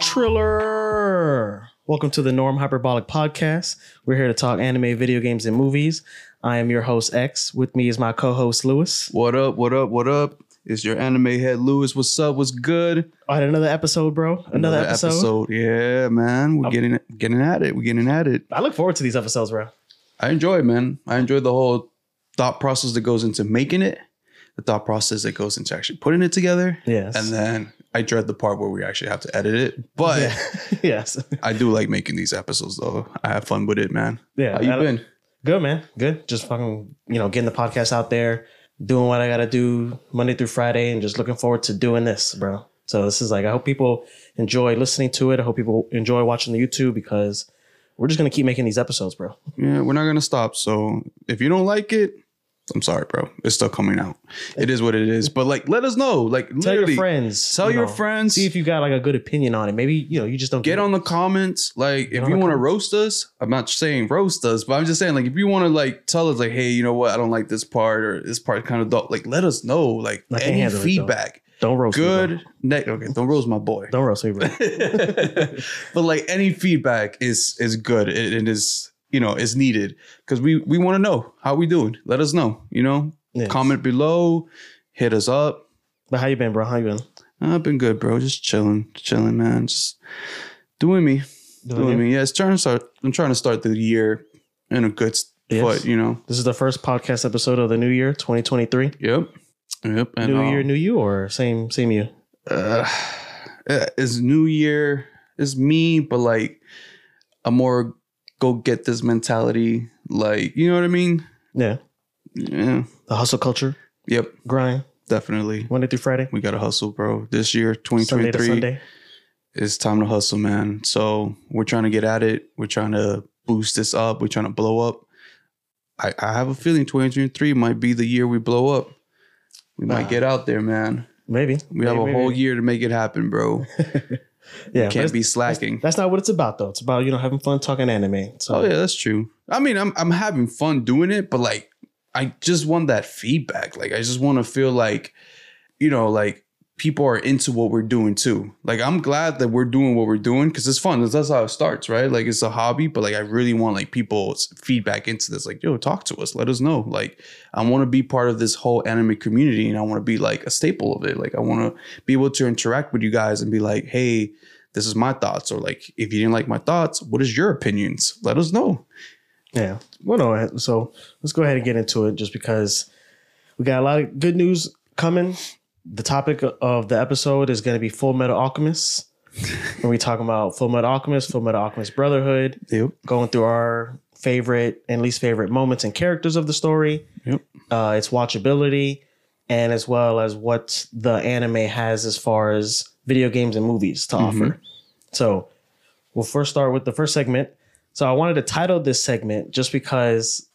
Triller. Welcome to the Norm Hyperbolic Podcast. We're here to talk anime, video games, and movies. I am your host X. With me is my co-host Lewis. What up? What up? What up? It's your anime head Lewis. What's up? What's good? Oh, I had another episode, bro. Another, episode. Yeah, man. We're oh. getting getting at it. We're getting at it. I look forward to these episodes, bro. I enjoy it, man. I enjoy the whole thought process that goes into making it, the thought process that goes into actually putting it together. Yes. And then I dread the part where we actually have to edit it. But Yeah. yes. I do like making these episodes though. I have fun with it, man. Yeah. How you I- been? Good, man. Good. Just fucking, you know, getting the podcast out there, doing what I got to do Monday through Friday, and just looking forward to doing this, bro. So this is like, I hope people enjoy listening to it. I hope people enjoy watching the YouTube because we're just gonna keep making these episodes, bro. Yeah, we're not gonna stop. So if you don't like it, I'm sorry, bro. It's still coming out. It is what it is. But like, let us know. Like, Tell your friends. Tell you your know, friends. See if you got like a good opinion on it. Maybe you know you just don't get it. on the comments. Like, if you want to roast us, I'm not saying roast us, but I'm just saying, like, if you want to like tell us, like, hey, you know what, I don't like this part or this part kind of dull, like, let us know. Like, any it, feedback. Don't roast me. Good. Ne- okay, don't roast my boy. Don't roast me, bro. but like any feedback is is good. It, it is you know is needed because we we want to know how we doing. Let us know. You know, Yes. comment below, hit us up. But how you been, bro? How you been? I've been good, bro. Just chilling, chilling, man. Just doing me, doing, you? me. Yeah, it's trying to start. I'm trying to start the year in a good Yes. foot. You know. This is the first podcast episode of the new year, 2023. Yep. Yep. And, new um, year, new you, or same same you? uh, it's New Year. It's me, but like a more go get this mentality. Like you know what I mean? Yeah, Yeah. the hustle culture, Yep. grind, Definitely. Monday through Friday, We gotta hustle, bro. This year, Sunday to 2023, Sunday. it's time to hustle, man. So we're trying to get at it. We're trying to boost this up. We're trying to blow up. I, I have a feeling 2023 might be the year we blow up. We might get out there, man. Maybe We have a Maybe, whole year to make it happen, bro. Yeah, Can't be slacking. That's not what it's about, though. It's about you know having fun talking anime. So Oh yeah, that's true. I mean, I'm I'm having fun doing it, but like I just want that feedback. Like I just want to feel like you know, like people are into what we're doing too. Like I'm glad that we're doing what we're doing because it's fun. That's, how it starts, right? Like it's a hobby, but like I really want like people's feedback into this. Like, yo, talk to us. Let us know. Like I want to be part of this whole anime community and I want to be like a staple of it. Like I want to be able to interact with you guys and be like, hey, this is my thoughts. Or like, if you didn't like my thoughts, what is your opinions? Let us know. Yeah. Well, no. So let's go ahead and get into it just because we got a lot of good news coming. The topic of the episode is going to be Full Metal Alchemist. when we talk about Full Metal Alchemist, Full Metal Alchemist Brotherhood, Yep. going through our favorite and least favorite moments and characters of the story, Yep. uh, its watchability, and as well as what the anime has as far as video games and movies to offer. So we'll first start with the first segment. So I wanted to title this segment just because,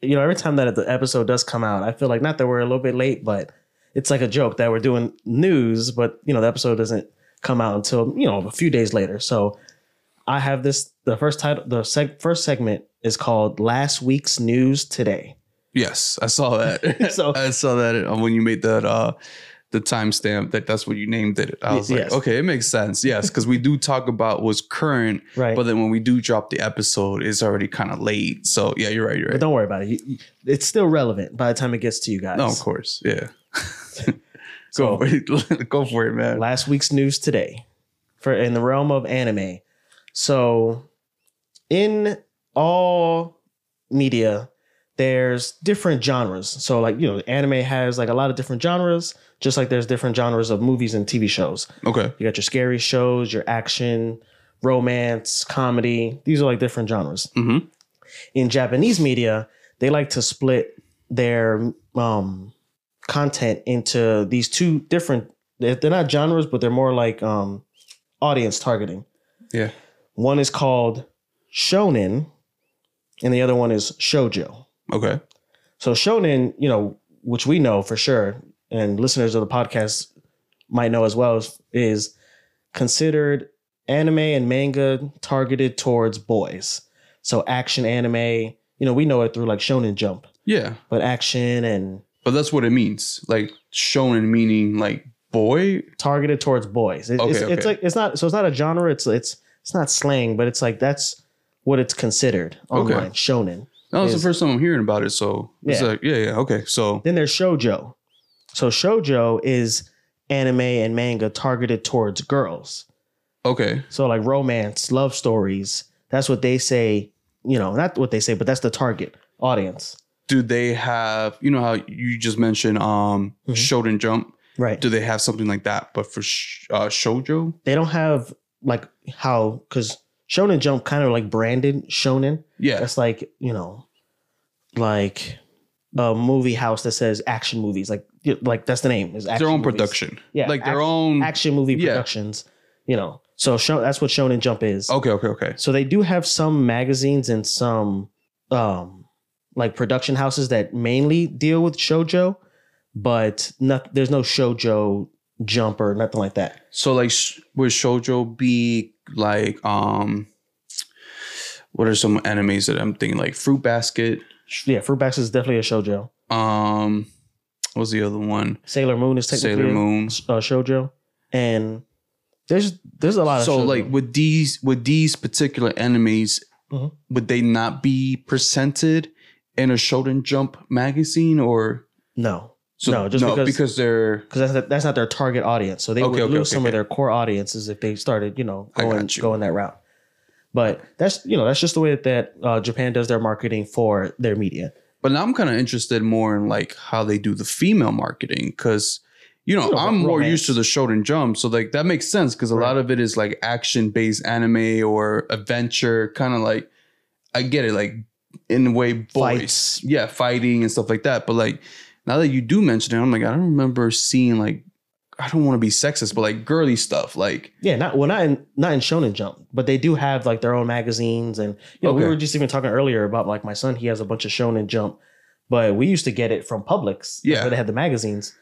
you know, every time that the episode does come out, I feel like not that we're a little bit late, but it's like a joke that we're doing news, but you know, the episode doesn't come out until, you know, a few days later. So I have this the first title the seg- first segment is called Last Week's News Today. Yes, I saw that. So- I saw that uh, when you made that uh the timestamp that that's what you named it. I was Yes. like, okay, it makes sense. Yes, because we do talk about what's current, Right. but then when we do drop the episode, it's already kind of late. So yeah, you're right. You're But right. don't worry about it. It's still relevant by the time it gets to you guys. No, of course. Yeah. So- go for it. go for it, man. last week's news today for in the realm of anime. So in all media, there's different genres. So like, you know, anime has like a lot of different genres, just like there's different genres of movies and TV shows. Okay. You got your scary shows, your action, romance, comedy. These are like different genres. Mm-hmm. In Japanese media, they like to split their um, content into these two different. They're they're not genres, but they're more like um, audience targeting. Yeah. One is called shonen, and the other one is shojo. Okay. So shonen, you know, which we know for sure, and listeners of the podcast might know as well, is, is considered anime and manga targeted towards boys. So action anime, you know, we know it through like Shonen Jump. Yeah, but action and but that's what it means. Like shonen meaning like boy. targeted towards boys. It- Okay, it's, it's like it's not so it's not a genre. It's it's it's not slang, but it's like that's what it's considered Okay. online. Shonen. That it's the first time I'm hearing about it. So it's Yeah. like, yeah, yeah, okay. So Then there's shojo. So shojo is anime and manga targeted towards girls. okay, So like romance, love stories. That's what they say. You know, not what they say, but that's the target audience. Do they have? You know how you just mentioned um Mhm. Shonen Jump. Right. Do they have something like that? But for sh- uh, shojo, They don't have like how because Shonen Jump kind of like branded shonen. yeah, That's like you know, like a movie house that says action movies. Like like that's the name is their own movies. production. Yeah, like their own. action movie Yeah. productions. You know, so show, that's what Shonen Jump is. okay, okay, okay. So they do have some magazines and some um like production houses that mainly deal with shojo, but not there's no shojo jump or nothing like that. So like, would shojo be like um? What are some animes that I'm thinking like Fruit Basket? Yeah, Fruit Basket is definitely a shojo. Um, what was the other one? Sailor Moon is technically Sailor Moon. a uh, shojo, and there's there's a lot of So shoujo. like with these with these particular enemies, Mhm. would they not be presented in a Shonen Jump magazine or no, so No, just because- they're because that's that's not their target audience. So they Okay, would okay, lose okay, some of their core audiences if they started, you know, going you. going that route. But that's you know that's just the way that, that uh, Japan does their marketing for their media. but now I'm kind of interested more in like how they do the female marketing because you know You know, I'm more used to the Shonen Jump, so like that makes sense because a lot of it is like action based anime or adventure, kind of like I get it, like in a way boys, Fights. yeah, fighting and stuff like that. But like now that you do mention it, I'm like I don't remember seeing like I don't want to be sexist, but like girly stuff, like Yeah, not well, not in not in Shonen Jump, but they do have like their own magazines, and you know we were just even talking earlier about like my son. He has a bunch of Shonen Jump, but we used to get it from Publix. Yeah. where they had the magazines,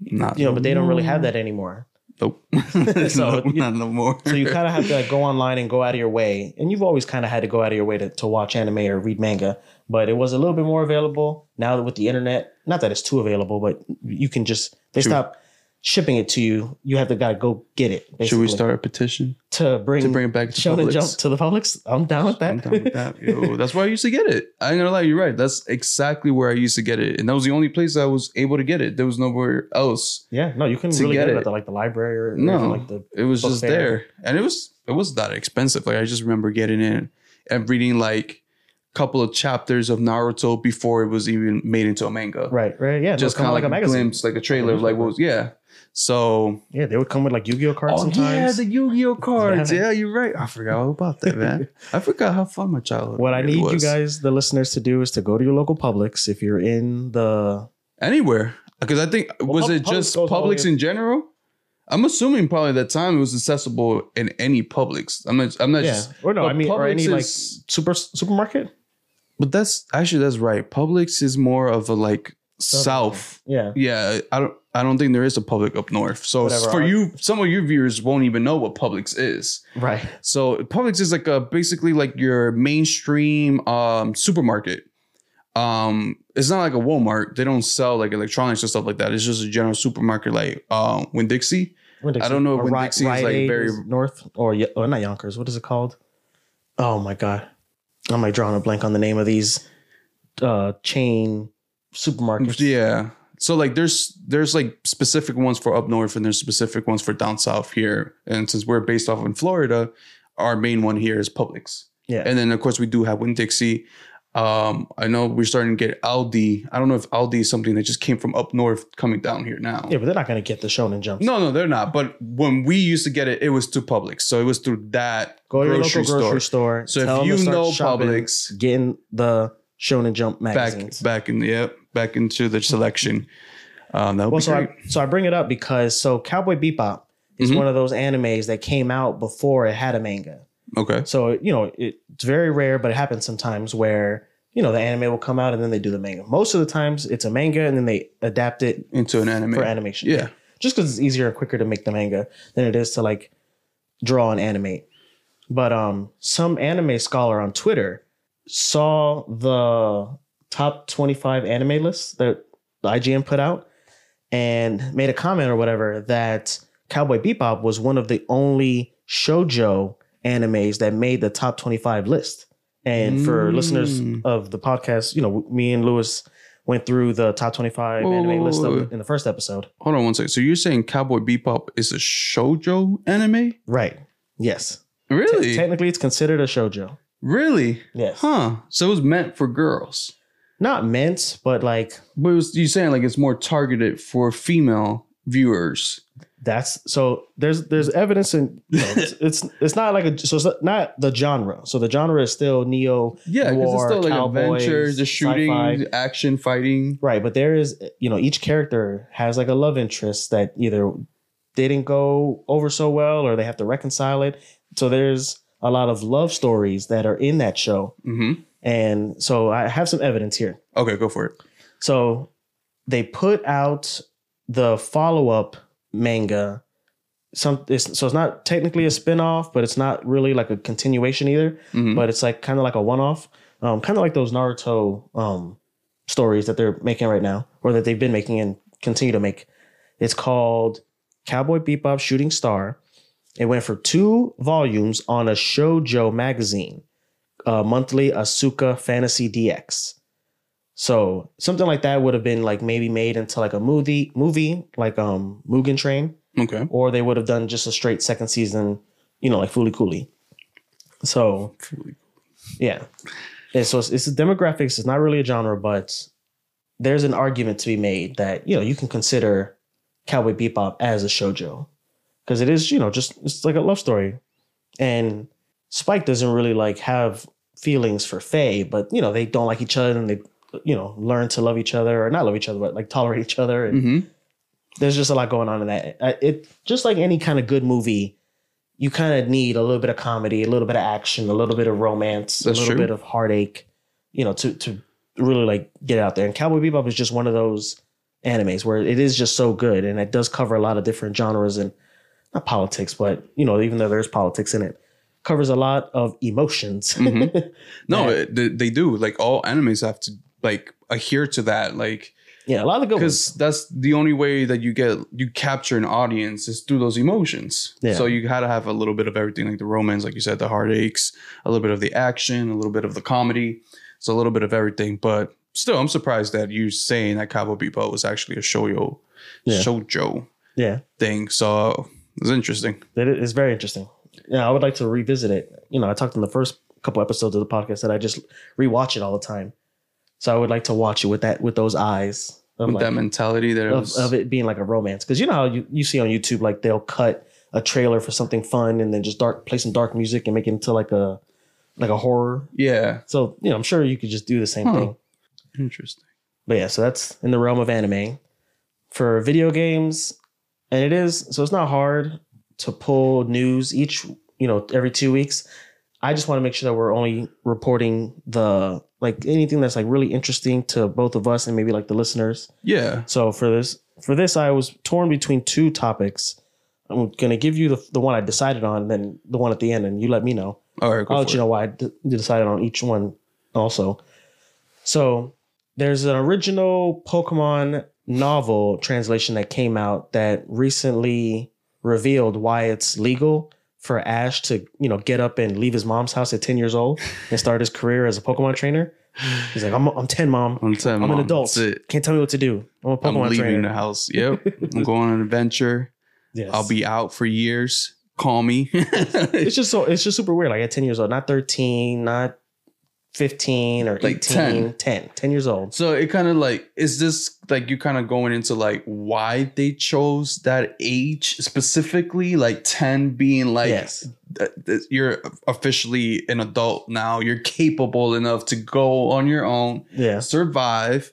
not you know, but they don't really have mm. that anymore. Nope, So, no, not no more. So you kind of have to like, go online and go out of your way, and you've always kind of had to go out of your way to, to watch anime or read manga. But it was a little bit more available now with the internet. Not that it's too available, but you can just they True. stop shipping it to you. You have to gotta go get it. Should we start a petition to bring to bring it back to Shonen? Jump to the Publix? I'm down with that. I'm down with that. Yo, that's where I used to get it. I ain't gonna lie, you're right. That's exactly where I used to get it, and that was the only place I was able to get it. There was nowhere else. yeah, no, you can To really get it at the, like the library or, No. like the It was just fair. there, and it was it was that expensive. Like I just remember getting in and reading like a couple of chapters of Naruto before it was even made into a manga. right, right, yeah, Just kind of like a, magazine. glimpse, like a trailer of like what was yeah. So Yeah, they would come with like Yu-Gi-Oh cards oh yeah, the Yu-Gi-Oh cards. Yeah. Yeah, you're right. I forgot all about that, man. I forgot how fun my childhood. Was. What I need you guys, the listeners, to do is to go to your local Publix if you're in the Anywhere. Because I think was Pub- it just the Publix in general? I'm assuming probably that time it was accessible in any Publix. I'm not I'm not yeah, just or no, I mean, or Publix any like is- super supermarket. but that's actually that's right. Publix is more of a like south. Yeah, Yeah, I don't I don't think there is a Publix up north. So Whatever, for you some of your viewers won't even know what Publix is. right. So Publix is like a basically like your mainstream um supermarket. Um it's not like a Walmart. They don't sell like electronics and stuff like that. It's just a general supermarket like um Winn Dixie. I don't know if Or Winn Dixie is, like, very- north or or not Yonkers. What is it called? Oh my god, I'm like drawing a blank on the name of these uh chain supermarkets. Yeah. So like there's there's like specific ones for up north and there's specific ones for down south here. And since we're based off in Florida, our main one here is Publix. yeah. And then of course we do have Winn Dixie. Um, I know we're starting to get Aldi. I don't know if Aldi is something that just came from up north coming down here now. yeah, but they're not gonna get the Shonen Jump. No, no, they're not. But when we used to get it, it was through Publix. So it was through that Go to your grocery local grocery store. store. So if to you know shopping, Publix- getting the Shonen Jump magazines. back back in yep, back into the selection. Um, that would Well, be so great. I, so I bring it up because so Cowboy Bebop is Mhm. one of those animes that came out before it had a manga. okay. So you know it, it's very rare, but it happens sometimes where you know the anime will come out and then they do the manga. Most of the times it's a manga and then they adapt it Into an anime. for animation. Yeah. just because it's easier and quicker to make the manga than it is to like draw and animate. But um, some anime scholar on Twitter saw the top 25 anime list that IGN put out and made a comment or whatever that Cowboy Bebop was one of the only shojo animes that made the top 25 list. And for Mm. listeners of the podcast, you know, me and Lewis went through the top 25 Whoa, anime whoa, list whoa, whoa. in the first episode. Hold on one second. So you're saying Cowboy Bebop is a shoujo anime? Right. Yes. Really? Te- technically, it's considered a shojo. Really? Yes. Huh. So it was meant for girls. Not meant, but like But was, you're saying like it's more targeted for female viewers. that's so there's there's evidence in you know, it's, it's it's not like a so it's not the genre. So the genre is still neo Yeah, because it's still like cowboys, adventure, the shooting, sci-fi. action, fighting. right, but there is you know each character has like a love interest that either didn't go over so well or they have to reconcile it. So there's a lot of love stories that are in that show. Mm-hmm. And so I have some evidence here. Okay, go for it. So they put out the follow up manga. Some it's, so it's not technically a spin off, but it's not really like a continuation either. Mhm. But it's like kind of like a one off, um, kind of like those Naruto um, stories that they're making right now, or that they've been making and continue to make. It's called Cowboy Bebop Shooting Star. It went for two volumes on a shoujo magazine, uh, monthly Asuka Fantasy DX. So something like that would have been like maybe made into like a movie, movie like um Mugen Train, Okay. or they would have done just a straight second season, you know, like Fooly Cooly. So yeah, and so it's, it's demographics. It's not really a genre, but there's an argument to be made that you know you can consider Cowboy Bebop as a shojo because it is you know just it's like a love story, and Spike doesn't really like have feelings for Faye, but you know they don't like each other and they you know learn to love each other or not love each other, but like tolerate each other. And hmm there's just a lot going on in that. It just like any kind of good movie, you kind of need a little bit of comedy, a little bit of action, a little bit of romance, That's a little true. bit of heartache, you know, to to really like get out there. And Cowboy Bebop is just one of those animes where it is just so good and it does cover a lot of different genres and not politics, but you know, even though there's politics in it, covers a lot of emotions. Mhm. No, it- they, do. Like all animes have to like adhere to that. Like yeah, a lot of the good because that's the only way that you get you capture an audience is through those emotions. Yeah. So you gotta have a little bit of everything, like the romance, like you said, the heartaches, a little bit of the action, a little bit of the comedy. It's a little bit of everything. But still, I'm surprised that you saying that Cowboy Bebop was actually a shoujo, Yeah. shoujo Yeah. thing. So it's interesting. It is very interesting. Yeah, I would like to revisit it. You know, I talked in the first couple episodes of the podcast that I just rewatch it all the time. So I would like to watch it with that with those eyes With like, that mentality that of, was, of it being like a romance. Because you know how you, you see on YouTube like they'll cut a trailer for something fun and then just dark play some dark music and make it into like a like a horror. yeah, So you know, I'm sure you could just do the same Huh. thing. interesting. But yeah, so that's in the realm of anime. For video games, and it is so it's not hard to pull news each, you know, every two weeks. I just want to make sure that we're only reporting the like anything that's like really interesting to both of us and maybe like the listeners. Yeah, So for this for this I was torn between two topics. I'm gonna give you the the one I decided on, and then the one at the end, and you let me know. all right. I'll let you it. know why I d- decided on each one also. So there's an original Pokemon novel translation that came out that recently revealed why it's legal for Ash to, you know, get up and leave his mom's house at 10 years old and start his career as a Pokemon trainer. He's like, I'm, I'm 10, mom. I'm, telling I'm an adult. Can't tell me what to do. I'm a I'm Pokemon leaving trainer. the house. Yep. I'm going on an adventure. Yes. I'll be out for years. Call me. it's just so it's just super weird. Like at 10 years old, not 13, not 15 or Like 18, 10. 10, 10 years old. so it kind of like is this like you kind of going into like why they chose that age specifically like 10 being like yes. th- th- you're officially an adult now you're capable enough to go on your own Yeah. survive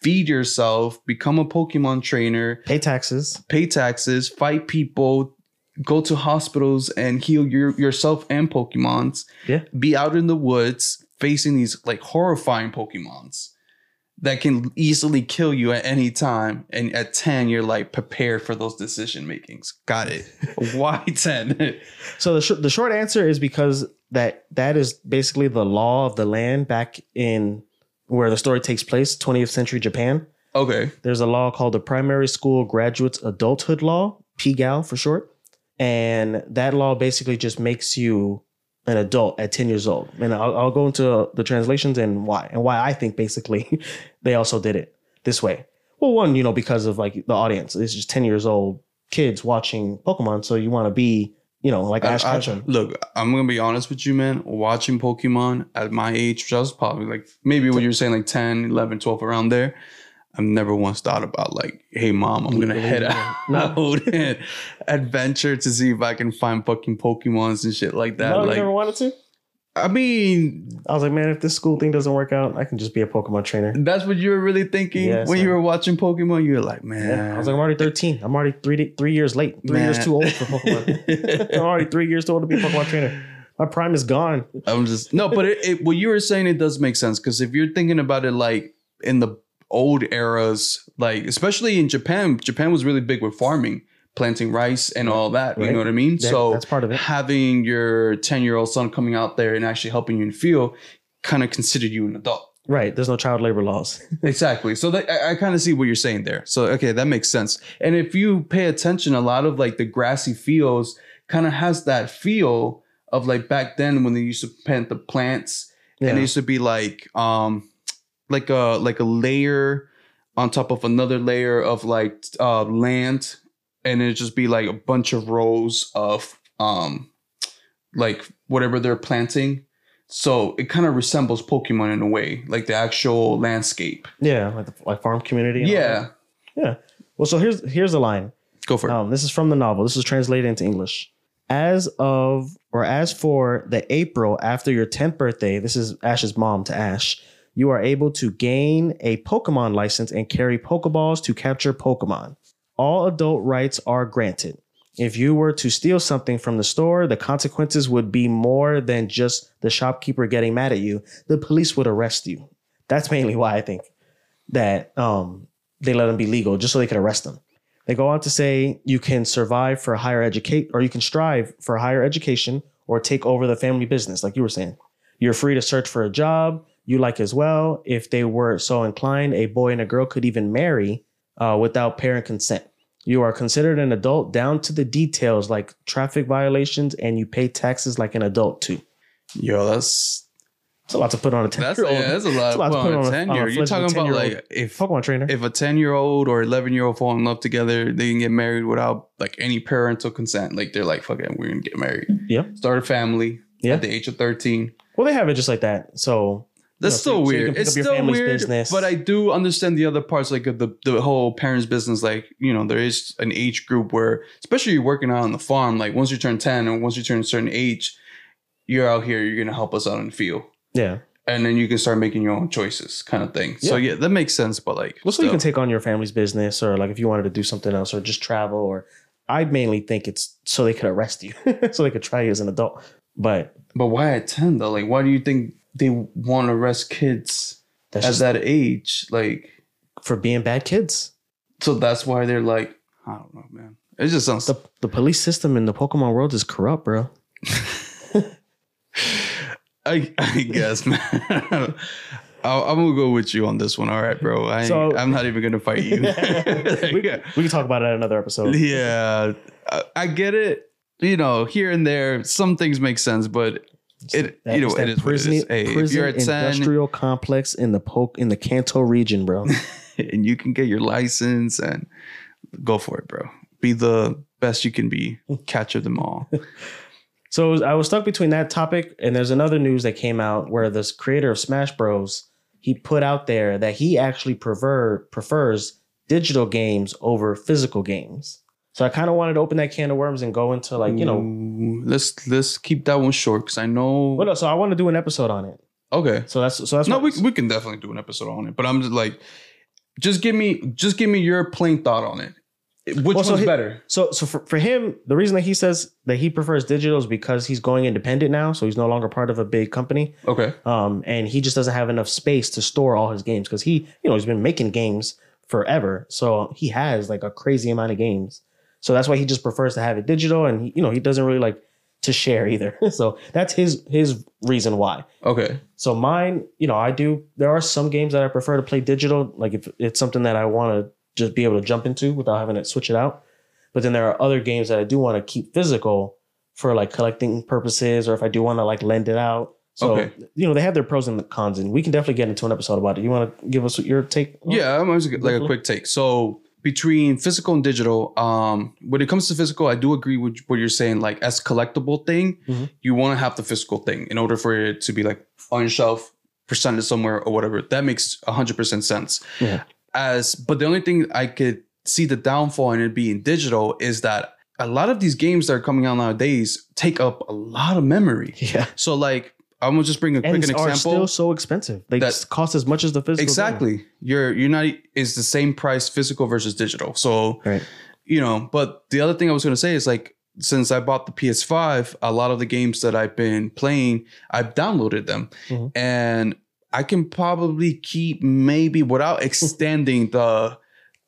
feed yourself become a pokemon trainer Pay taxes. pay taxes fight people go to hospitals and heal your, yourself and pokemons Yeah. be out in the woods facing these like horrifying pokemons that can easily kill you at any time and at 10 you're like prepared for those decision makings got it why 10 So the, sh- the short answer is because that that is basically the law of the land back in where the story takes place, 20th century Japan. Okay. There's a law called the Primary School Graduates Adulthood Law, PGAL for short. And that law basically just makes you an adult at 10 years old. And I'll, I'll go into the translations and why, and why I think basically they also did it this way. Well, one, you know, because of like the audience. It's just 10 years old kids watching Pokemon. So you want to be, you know, like Ash I- I- Ketchum. look, I'm gonna be honest with you, man. Watching Pokemon at my age, which I was probably like maybe what you're saying, like 10, 11, 12, around there. I've never once thought about like, hey mom, I'm gonna head out and adventure to see if I can find fucking Pokemons and shit like that. no, you like, never wanted to? I mean, I was like, man, if this school thing doesn't work out, I can just be a Pokemon trainer. that's what you were really thinking when you were watching Pokemon. You were like, man, Yeah, I was like, I'm already 13. I'm already three three years late. Three years too old for Pokemon. I'm already three years too old to be a Pokemon trainer. My prime is gone. I'm just no, but it, it, what you were saying it does make sense because if you're thinking about it like in the old eras, like especially in Japan, Japan was really big with farming, planting rice and all that. You know what I mean? That- so that's part of it. having your 10 year old son coming out there and actually helping you in the field kind of considered you an adult. Right. There's no child labor laws. Exactly. So that, I, I kind of see what you're saying there. So okay, that makes sense. And if you pay attention, a lot of like the grassy fields kind of has that feel of like back then when they used to plant the plants Yeah. and it used to be like um like a like a layer on top of another layer of like uh land and it'd just be like a bunch of rows of um like whatever they're planting so it kind of resembles pokemon in a way like the actual landscape yeah, like the like farm community. yeah. Yeah. Well, so here's here's the line. go for it Um, this is from the novel. This is translated into English. As of or as for the April after your 10th birthday, this is Ash's mom to Ash, you are able to gain a Pokemon license and carry Pokeballs to capture Pokemon. All adult rights are granted. If you were to steal something from the store, the consequences would be more than just the shopkeeper getting mad at you. The police would arrest you. That's mainly why I think that um, they let them be legal, just so they could arrest them. They go on to say you can survive for higher educate or you can strive for higher education or take over the family business, like you were saying. You're free to search for a job you like as well. If they were so inclined, a boy and a girl could even marry uh, without parent consent. You are considered an adult down to the details like traffic violations, and you pay taxes like an adult too. yo that's It's a lot to put on a 10 that's year old. yeah, that's a lot, It's a lot to to put put on on a a- 10 on a year you're talking about like if Pokemon trainer. if a 10 year old or 11 year old fall in love together they can get married without like any parental consent like they're like fuck it we're gonna get married yeah. start a family Yeah. at the age of 13 Well, they have it just like that. So That's still so- so weird. pick it's still weird, business. but I do understand the other parts, like the the whole parents' business. Like you know, there is an age group where, especially you're working out on the farm. Like once you turn ten and once you turn a certain age, you're out here. You're gonna help us out in the field, yeah. and then you can start making your own choices, kind of thing. So Yeah. yeah, that makes sense. But like, Well, so you can take on your family's business, or like if you wanted to do something else, or just travel, or I mainly think it's so they could arrest you, so they could try you as an adult. But but why at ten though? Like, why do you think they want to arrest kids that's at just that age? Like, for being bad kids. so that's why they're like, I don't know, man. It just sounds The the police system in the Pokemon world is corrupt, bro. I, I guess, man. I'll, I'm gonna go with you on this one. All right, bro. I, So- I'm not even gonna fight you. we, we can talk about it at another episode. yeah, I, I get it. You know, here and there, some things make sense, but it, That- you know, it is what it prison, is. Hey, prison you're at ten industrial complex in the poke in the Kanto region, bro. and you can get your license and go for it, bro. Be the best you can be. Capture them all. So I was stuck between that topic and there's another news that came out where this creator of Smash Bros. he put out there that he actually prefer prefers digital games over physical games. So I kind of wanted to open that can of worms and go into like you know. Ooh, let's let's keep that one short because I know. Well, no, so I want to do an episode on it. okay. So that's so that's No, we, we can definitely do an episode on it, but I'm just like, just give me just give me your plain thought on it. Which Well, so one's he- better? So, so for, for him, the reason that he says that he prefers digital is because he's going independent now. So he's no longer part of a big company. Okay. Um, and he just doesn't have enough space to store all his games because he, you know, he's been making games forever. So he has like a crazy amount of games. So that's why he just prefers to have it digital. And he, you know, he doesn't really like to share either. so that's his his reason why. Okay. So mine, you know, I do. There are some games that I prefer to play digital, like if it's something that I want to just be able to jump into without having to switch it out. But then there are other games that I do want to keep physical for like collecting purposes, or if I do want to like lend it out. So Okay. you know, they have their pros and cons, and we can definitely get into an episode about it. You want to give us your take? Yeah, I'm just like a quick take. So between physical and digital, um, when it comes to physical, I do agree with what you're saying. Like as collectible thing, Mhm. you want to have the physical thing in order for it to be like on your shelf, presented somewhere or whatever. That makes hundred percent sense. Yeah. As but the only thing I could see the downfall in it being digital is that a lot of these games that are coming out nowadays take up a lot of memory. Yeah. So like I'm gonna just bring a quick an are still so expensive. They That- cost as much as the physical. Exactly. You're you're not is the same price physical versus digital. So Right. you know, but the other thing I was gonna say is like since I bought the PS5, a lot of the games that I've been playing, I've downloaded them. Mhm. And I can probably keep maybe without extending the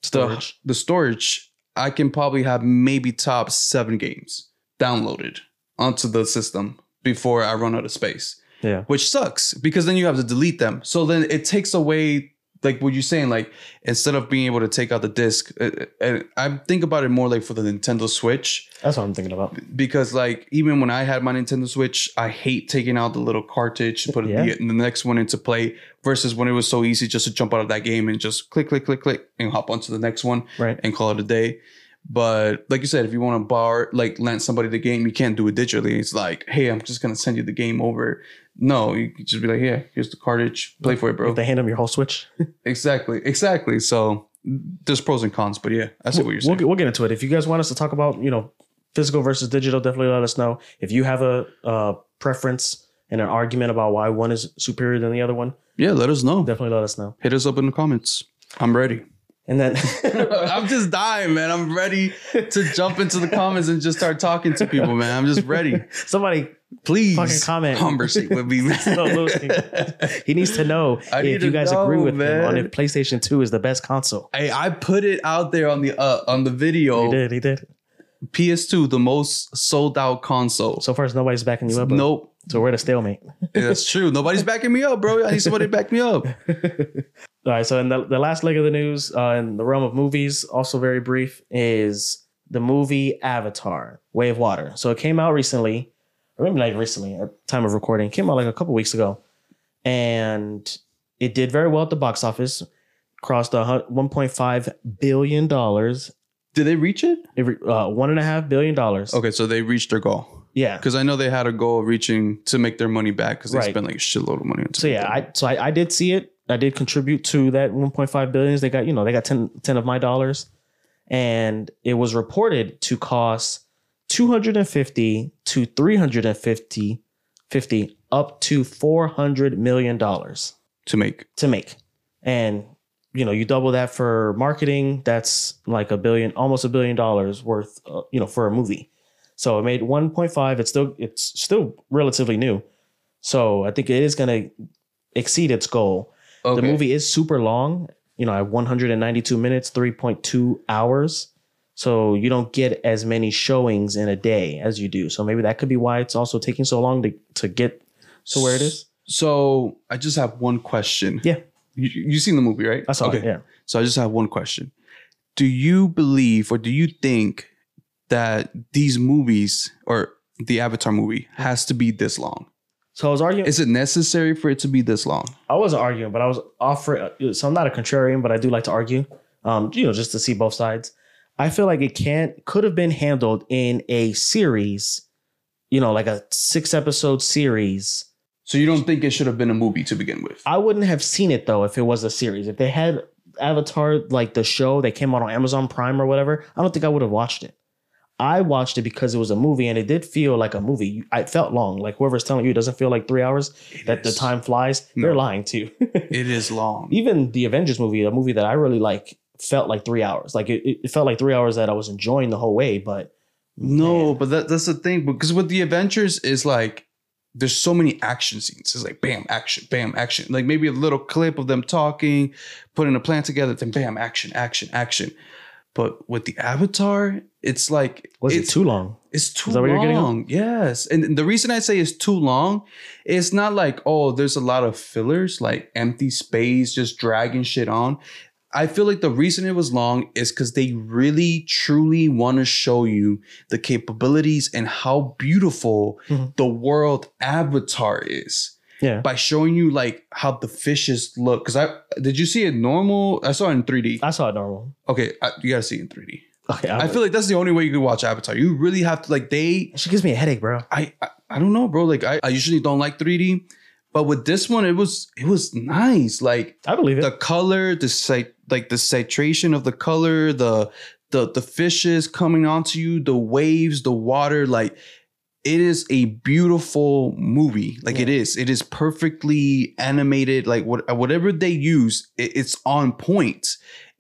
Storage. the the storage, I can probably have maybe top seven games downloaded onto the system before I run out of space Yeah. which sucks because then you have to delete them. So then it takes away like what you're saying, like instead of being able to take out the disc, uh, and I think about it more like for the Nintendo Switch That's what I'm thinking about. because like even when I had my Nintendo Switch, I hate taking out the little cartridge to put Yeah. the, the next one into play versus when it was so easy just to jump out of that game and just click, click, click, click, and hop onto the next one Right. and call it a day. But like you said, if you want to borrow, like lend somebody the game, you can't do it digitally. It's like, hey, I'm just gonna send you the game over. No, you can just be like, yeah, here's the cartridge, play for it, bro. If they hand them your whole Switch, exactly, exactly. So there's pros and cons, but yeah, I see what you're we'll, saying. get- we'll get into it. If you guys want us to talk about, you know, physical versus digital, definitely let us know. If you have a, uh preference and an argument about why one is superior than the other one, yeah, let us know. definitely let us know. Hit us up in the comments. I'm ready. And then, I'm just dying, man. I'm ready to jump into the comments and just start talking to people, man. I'm just ready. somebody, Please Fucking comment. conversate with me, man. He needs to know I if you guys agree know, with him on if PlayStation 2 is the best console. Hey, I put it out there on the uh, on the video. He did, he did. PS2, the most sold out console. So far, as nobody's backing you up. nope, So we're at a stalemate. that's true. Nobody's backing me up, bro. I need somebody to back me up. All right. So, in the, the last leg of the news, uh, in the realm of movies, also very brief, is the movie Avatar: Way of Water. So it came out recently, maybe not even recently at time of recording. It came out like a couple weeks ago, and it did very well at the box office. Crossed a 1.5 billion dollars. Did they reach it? Uh, one and a half billion dollars. Okay, so they reached their goal. Yeah. Because I know they had a goal of reaching to make their money back because they Right. spent like a shitload of money. on it. So yeah, I so I, I did see it. I did contribute to that 1.5 billions. They got you know they got 10, 10 of my dollars, and it was reported to cost 250 to 350 50 up to 400 million dollars to make. to make, and you know you double that for marketing. That's like a billion, almost a billion dollars worth. Uh, you know for a movie. So it made 1.5. It's still it's still relatively new. So I think it is going to exceed its goal. Okay. The movie is super long, you know, at 192 minutes, 3.2 hours. So you don't get as many showings in a day as you do. So maybe that could be why it's also taking so long to, to get to where it is. So I just have one question. Yeah. You you seen the movie, right? I saw it. Yeah. So I just have one question. Do you believe or do you think that these movies or the Avatar movie has to be this long? So I was arguing. Is it necessary for it to be this long? I wasn't arguing, but I was offering. So I'm not a contrarian, but I do like to argue. Um, you know, just to see both sides. I feel like it can't could have been handled in a series, you know, like a six episode series. So you don't think it should have been a movie to begin with? I wouldn't have seen it though if it was a series. If they had Avatar like the show that came out on Amazon Prime or whatever, I don't think I would have watched it. I watched it because it was a movie and it did feel like a movie. I felt long. Like whoever's telling you it doesn't feel like three hours, that the time flies, No. they're lying to you. It is long. even the Avengers movie, a movie that I really like, felt like three hours. Like it, it felt like three hours that I was enjoying the whole way. But No, man, but that, that's the thing. Because with the Avengers is like there's so many action scenes. It's like bam, action, bam, action. Like maybe a little clip of them talking, putting a plan together, then bam, action, action, action. But with the Avatar, it's like Was it's it too long? It's too that what you're getting at? long. Yes. And the reason I say it's too long, it's not like, oh, there's a lot of fillers, like empty space, just dragging shit on. I feel like the reason it was long is because they really truly want to show you the capabilities and how beautiful Mhm. the world Avatar is Yeah. by showing you like how the fishes look. Because I did you see it normal? I saw it in 3D. I saw it normal. Okay, I, you gotta see it in 3D. Okay. I feel like that's the only way you can watch Avatar. You really have to like they she gives me a headache, bro. I, I I don't know, bro. Like I, I usually don't like 3D, but with this one, it was it was nice. Like I believe it. the color, the site, like the saturation of the color, the the the fishes coming onto you, the waves, the water. Like it is a beautiful movie. Like it is. It is perfectly animated. Like what whatever they use, it, it's on point.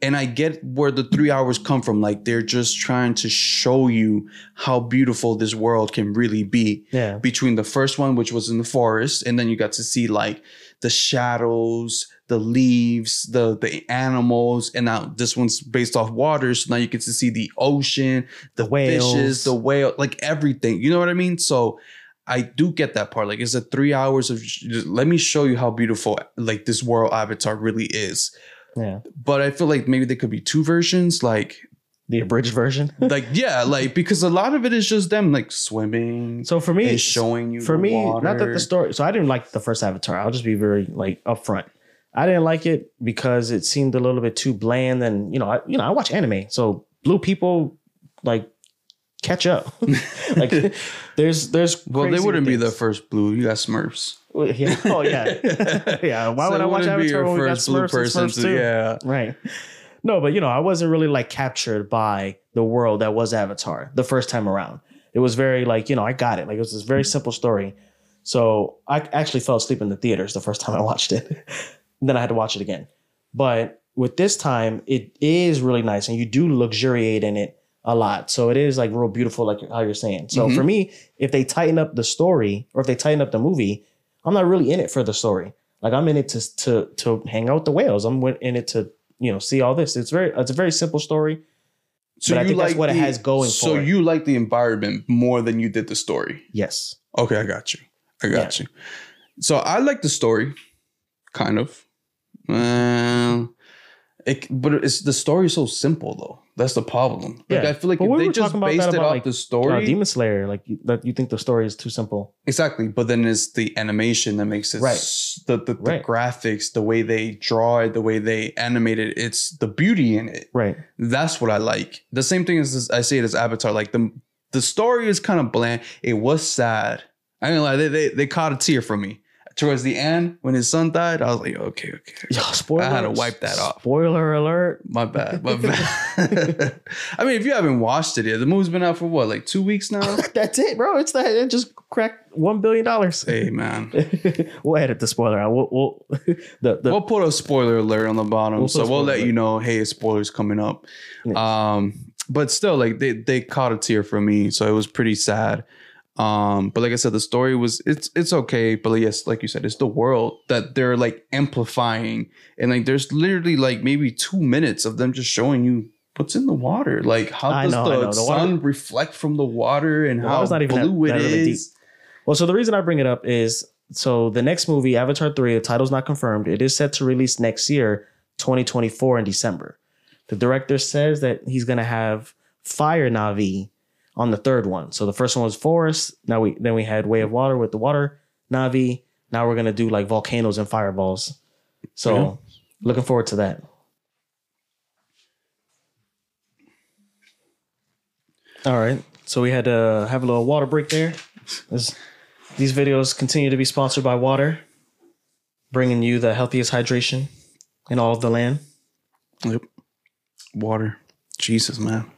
And I get where the three hours come from. Like they're just trying to show you how beautiful this world can really be yeah. between the first one, which was in the forest, and then you got to see like the shadows, the leaves, the the animals, and now this one's based off water, so now you get to see the ocean, the, The whales. fishes, the whale, like everything. You know what I mean? So I do get that part. Like it's a three hours of let me show you how beautiful like this world avatar really is. Yeah. But I feel like maybe there could be two versions, like The abridged version. like yeah, like because a lot of it is just them like swimming. So for me, showing you for me, not that the story. So I didn't like the first Avatar. I'll just be very like upfront. I didn't like it because it seemed a little bit too bland. And you know, I you know I watch anime, so blue people like catch up. like there's there's Well, they wouldn't be the first blue. You got Smurfs. Well, yeah. Oh yeah, yeah. Why So would I watch Avatar when we got Smurfs and Smurfs to- too? yeah. right. No, but you know, I wasn't really like captured by the world that was Avatar the first time around. It was very like you know I got it. Like it was this very simple story. So I actually fell asleep in the theaters the first time I watched it. Then I had to watch it again. But with this time, it is really nice, and you do luxuriate in it a lot. So it is like real beautiful, like how you're saying. So Mhm. for me, if they tighten up the story or if they tighten up the movie, I'm not really in it for the story. Like I'm in it to to to hang out with the whales. I'm in it to you know see all this. It's very it's a very simple story. But I think that's what it has going So you like the environment more than you did the story. Yes. Okay, I got you. I got you. So I like the story, kind of. Uh, it, but it's the story is so simple though. That's the problem. Like Yeah. I feel like But if we they just based it off like, the Uh, story, Demon Slayer, like you- that you think the story is too simple. Exactly, but then it's the animation that makes it Right. s- the the, the Right. graphics, the way they draw it, the way they animate it. It's the beauty in it. Right. That's what I like. The same thing as I say it as Avatar. Like the the story is kind of bland. It was sad. I mean, gonna they, they they caught a tear from me towards the end when his son died. I was like, okay, okay, Yo, spoiler. I had to wipe that off. Spoiler alert. my bad, my bad. I mean, if you haven't watched it yet, the movie's been out for what, like two weeks now. That's it, bro. It's that. It just cracked one billion dollars. hey, man. we'll edit the spoiler out. We'll, we'll the the we'll put a spoiler alert on the bottom, We'll so we'll let you know. Hey, spoilers coming up. Yes. Um, but still, like they they caught a tear from me, so it was pretty sad. Um, but like I said, the story was it's it's okay, but yes, like you said, it's the world that they're like amplifying, and like there's literally like maybe two minutes of them just showing you what's in the water, like how I does know, the. The sun water- reflect from the water, and The how not even blue that it really is. Well, so the reason I bring it up is so the next movie, Avatar 3, the title's not confirmed. It is set to release next year, 2024 in December. The director says that he's gonna have Fire Na'vi on the third one. So the first one was Forest. Now we then we had Way of Water with the water Na'vi. Now we're gonna do like volcanoes and fireballs. So Yeah. looking forward to that. All right. So we had to have a little water break there. This- these videos continue to be sponsored by water, bringing you the healthiest hydration in all of the land. Yep, water. Jesus, man.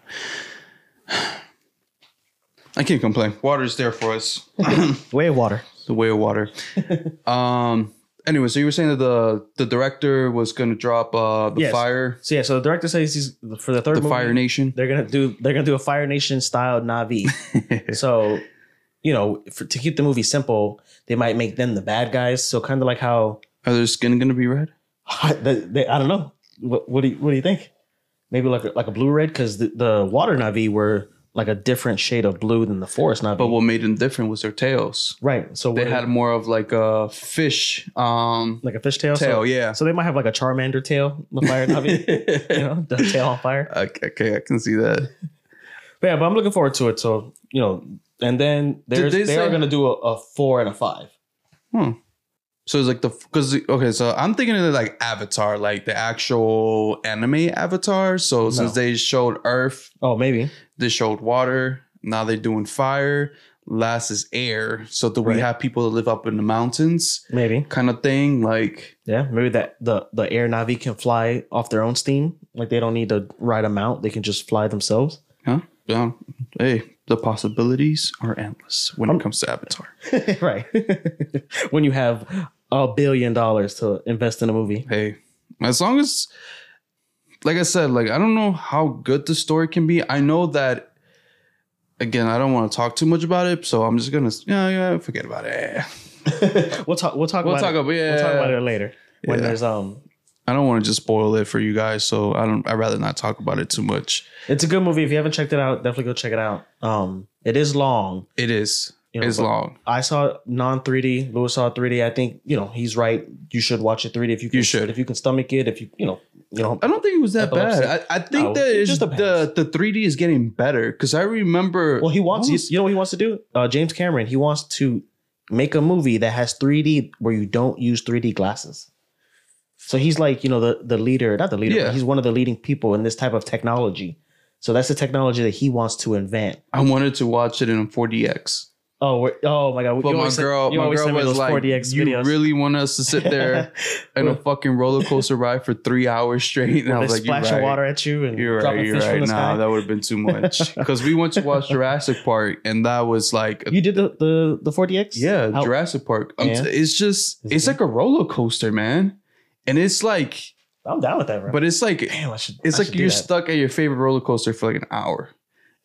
I can't complain. Water is there for us. Way of water. the way of water. um. Anyway, so you were saying that the the director was going to drop uh the Yes. fire, So yeah, so the director says he's for the third the movie, Fire Nation. They're gonna do they're gonna do a Fire Nation style Na'vi. so, you know, for, to keep the movie simple, they might make them the bad guys. So kind of like how Are their skin going to be red? they, they- I don't know. What, what do you what do you think? maybe like a, like a blue red because the, the water Na'vi were like a different shade of blue than the forest Na'vi. But what made them different was their tails. right. So They what- had more of like a fish um like a fish tail. tail, so, yeah. So they might have like a Charmander tail, the fire Na'vi. you know, the tail on fire. okay, okay, I can see that. But yeah, but I'm looking forward to it. So you know, and then there's, they they, are going to do a, a four and a five. So it's like the because okay, so I'm thinking of like Avatar, like the actual anime Avatar. So since they showed Earth, Oh, maybe. They showed water. Now they're doing fire. Last is air. So do we have people that live up in the mountains, Maybe. kind of thing? Like Yeah, maybe that the the air Na'vi can fly off their own steam. Like they don't need to ride a mount; they can just fly themselves. Huh? Yeah. Hey, the possibilities are endless when Um, it comes to Avatar. right. when you have a billion dollars to invest in a movie. Hey, as long as, like I said, like I don't know how good the story can be. I know that. Again, I don't want to talk too much about it, so I'm just gonna yeah yeah forget about it. we'll talk. We'll talk. We'll about talk it. about yeah. We'll talk about it later when Yeah. there's um. I don't want to just spoil it for you guys, so I don't. I'd rather not talk about it too much. It's a good movie. If you haven't checked it out, definitely go check it out. Um, it is long. It is. You know, it's long. I saw non 3D. Lewis saw 3D. I think you know he's right. You should watch it 3D if you can. You should. if you can stomach it. If you you know you know. I don't think it was that Epilepsy. bad. I, I think No, that it's just the the 3D is getting better because I remember. Well, he wants. You, was- you know what he wants to do? Uh, James Cameron. He wants to make a movie that has 3D where you don't use 3D glasses. So he's like you know the the leader, not the leader. Yeah. But he's one of the leading people in this type of technology. So that's the technology that he wants to invent. I wanted to watch it in 4DX, Oh, we're, oh my god! but You my always girl, my girl was like, 4DX "You videos. really want us to sit there in a fucking roller coaster ride for three hours straight?" And I was like, "You're splash right. water at you and You're dropping right. You're fish from right. the Nah, sky. that would have been too much because we went to watch Jurassic Park, and that was like, You did the the the 4DX? yeah, How- Jurassic Park. Yeah. It's just, it it's good? like a roller coaster, man, and it's like, I'm down with that, bro. but it's like, damn, I should. it's I like you're stuck at your favorite roller coaster for like an hour.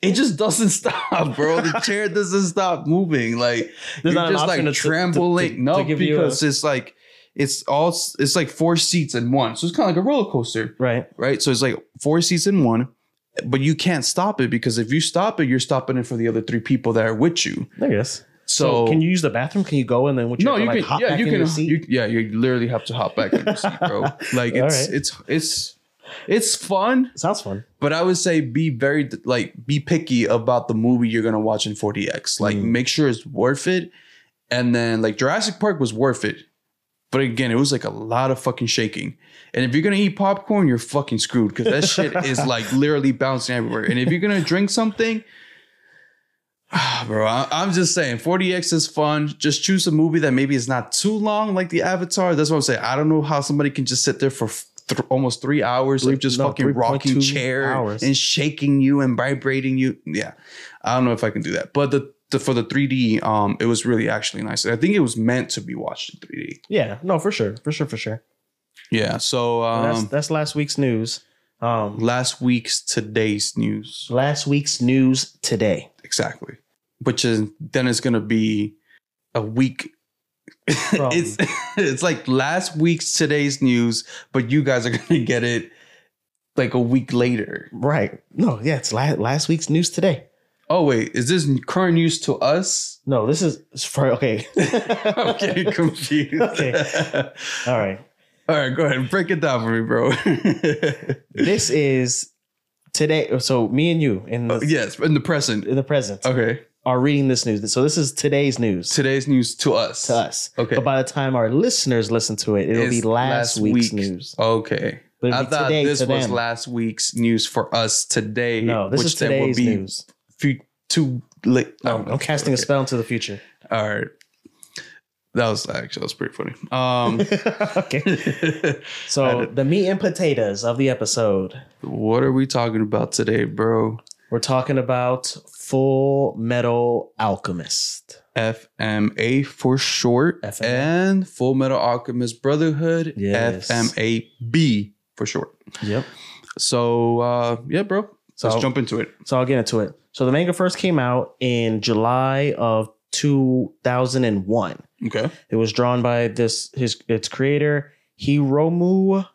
It just doesn't stop, bro. The chair doesn't stop moving. Like There's you're not just like to- to- trembling. to- to no, give you a- because it's like it's all it's like four seats in one. So it's kind of like a roller coaster, right. right? So it's like four seats in one, but you can't stop it because if you stop it, you're stopping it for the other three people that are with you. I guess. So, So, can you use the bathroom? Can you go and then what you no, you like, can. hop Yeah, back you in can. You, yeah, you literally have to hop back in your seat, bro. Like it's right. it's it's it's fun. Sounds fun. But I would say be very like be picky about the movie you're gonna watch in 4DX. Like Mm. make sure it's worth it. And then like Jurassic Park was worth it. But again, it was like a lot of fucking shaking. And if you're gonna eat popcorn, you're fucking screwed because that shit is like literally bouncing everywhere. And if you're gonna drink something, bro, I, I'm just saying 4DX is fun. Just choose a movie that maybe is not too long, like the Avatar. That's what I'm saying. I don't know how somebody can just sit there for th- almost three hours, Three- like just no, fucking rocking chair hours. and shaking you and vibrating you. Yeah, I don't know if I can do that. But the, the for the 3D, um, it was really actually nice. I think it was meant to be watched in 3D. Yeah. No, for sure. For sure. For sure. Yeah. So that's um, that's last week's news. Um, last week's today's news last week's news today. exactly, which is then it's gonna be a week. It's it's like last week's today's news, but you guys are gonna get it like a week later. Right. No. Yeah. It's la- last week's news today. Oh wait, is this current news to us? No. This is for okay. I'm getting confused. Okay. All right. All right, go ahead. Break it down for me, bro. This is today. So me and you in the yes, in the present. in the present Okay. Are reading this news. So this is today's news Today's news to us. to us. Okay. But by the time our listeners listen to it, it'll be It's last, week's week. news. Okay. But I thought this was them. last week's news for us today. No, this which is then will today's be news. Few, too late. No, Oh, I'm casting a spell into the future. All right. That was actually that was pretty funny. Um, okay. So the meat and potatoes of the episode. what are we talking about today, bro? We're talking about Full Metal Alchemist. FMA for short, FMA. and Full Metal Alchemist Brotherhood, Yes. FMAB for short. Yep. So uh, yeah, bro. So- Let's jump into it. So I'll get into it. So the manga first came out in July of 2001. Okay. It was drawn by this his its creator Hiromu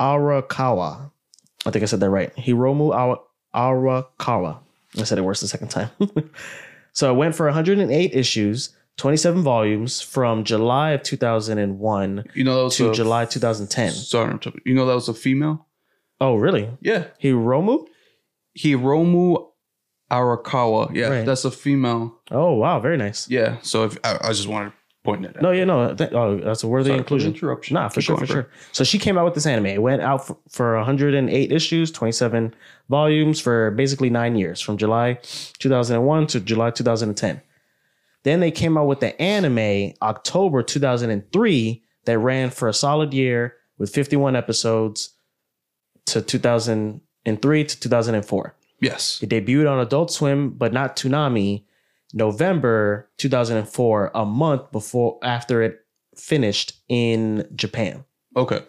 Arakawa. I think I said that right. Hiromu Arakawa. I said it worse the second time. so it went for 108 issues, 27 volumes from July of 2001 You know that was to a, July 2010. Sorry, you know that was a female. Oh, really? Yeah, Hiromu? Hiromu Arakawa. Yeah, Right. that's a female. Oh, wow. Very nice. Yeah. So if I, I just wanted to point that out. No, yeah, no. Th- oh, that's a worthy Sorry for inclusion. interruption. Nah, for Keep sure, for sure. So she came out with this anime. It went out for, for 108 issues, 27 volumes for basically nine years, from July 2001 to July 2010. Then they came out with the anime October 2003 that ran for a solid year with 51 episodes to 2003 to 2004. Yes. It debuted on Adult Swim, but not Toonami, November 2004, a month before after it finished in Japan. Okay.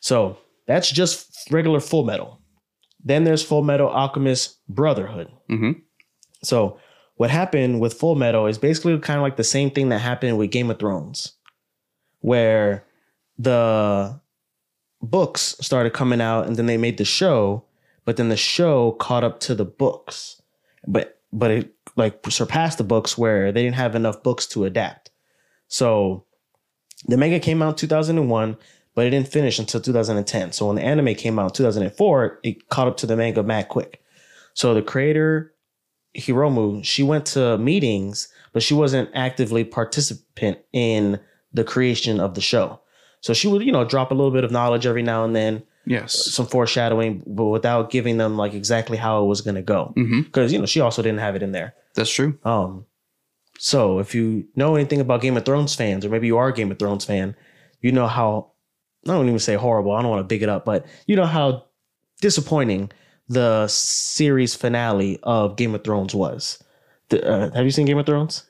So that's just regular Full Metal. Then there's Full Metal Alchemist Brotherhood. Mm-hmm. So what happened with Full Metal is basically kind of like the same thing that happened with Game of Thrones, where the books started coming out and then they made the show, but then the show caught up to the books. But but it like surpassed the books where they didn't have enough books to adapt. So the manga came out in 2001, but it didn't finish until 2010. So when the anime came out in 2004, it caught up to the manga mad quick. So the creator Hiromu, she went to meetings, but she wasn't actively participant in the creation of the show. So she would, you know, drop a little bit of knowledge every now and then, Yes. some foreshadowing, but without giving them like exactly how it was going to go. Mm-hmm. Because you know she also didn't have it in there. That's true. Um, so if you know anything about Game of Thrones fans, or maybe you are a Game of Thrones fan, you know how I don't even say horrible. I don't want to big it up, but you know how disappointing the series finale of Game of Thrones was. The, uh, have you seen Game of Thrones?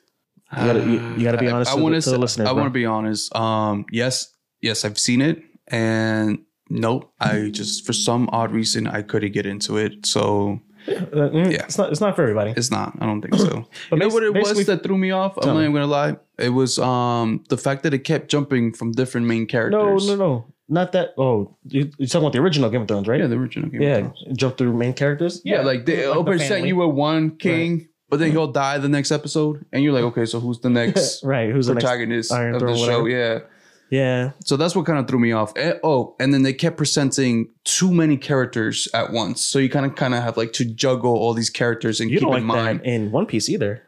You gotta- you- you gotta be honest I, to the- want to the listeners, I want to be honest. Um, yes, yes, I've seen it, and nope, I just for some odd reason I couldn't get into it. So Uh, mm, Yeah. it's not. It's not for everybody. it's not. I don't think so. But you know what it was that threw me off? I'm not even gonna lie. It was um the fact that it kept jumping from different main characters. no, no, no. not that. Oh, you, you're talking about the original Game of Thrones, right? Yeah, the original Game of yeah. Thrones. Jump through main characters. Yeah, like they Like the family. you with one king, but then he'll die the next episode, and you're like, okay, so who's the next right. Who's the next? protagonist Iron of Throne, the show? whatever. Yeah. Yeah, So that's what kind of threw me off. Eh, oh, and then they kept presenting too many characters at once. So you kind of kind of have like to juggle all these characters and you keep don't like in mind. that in One Piece either.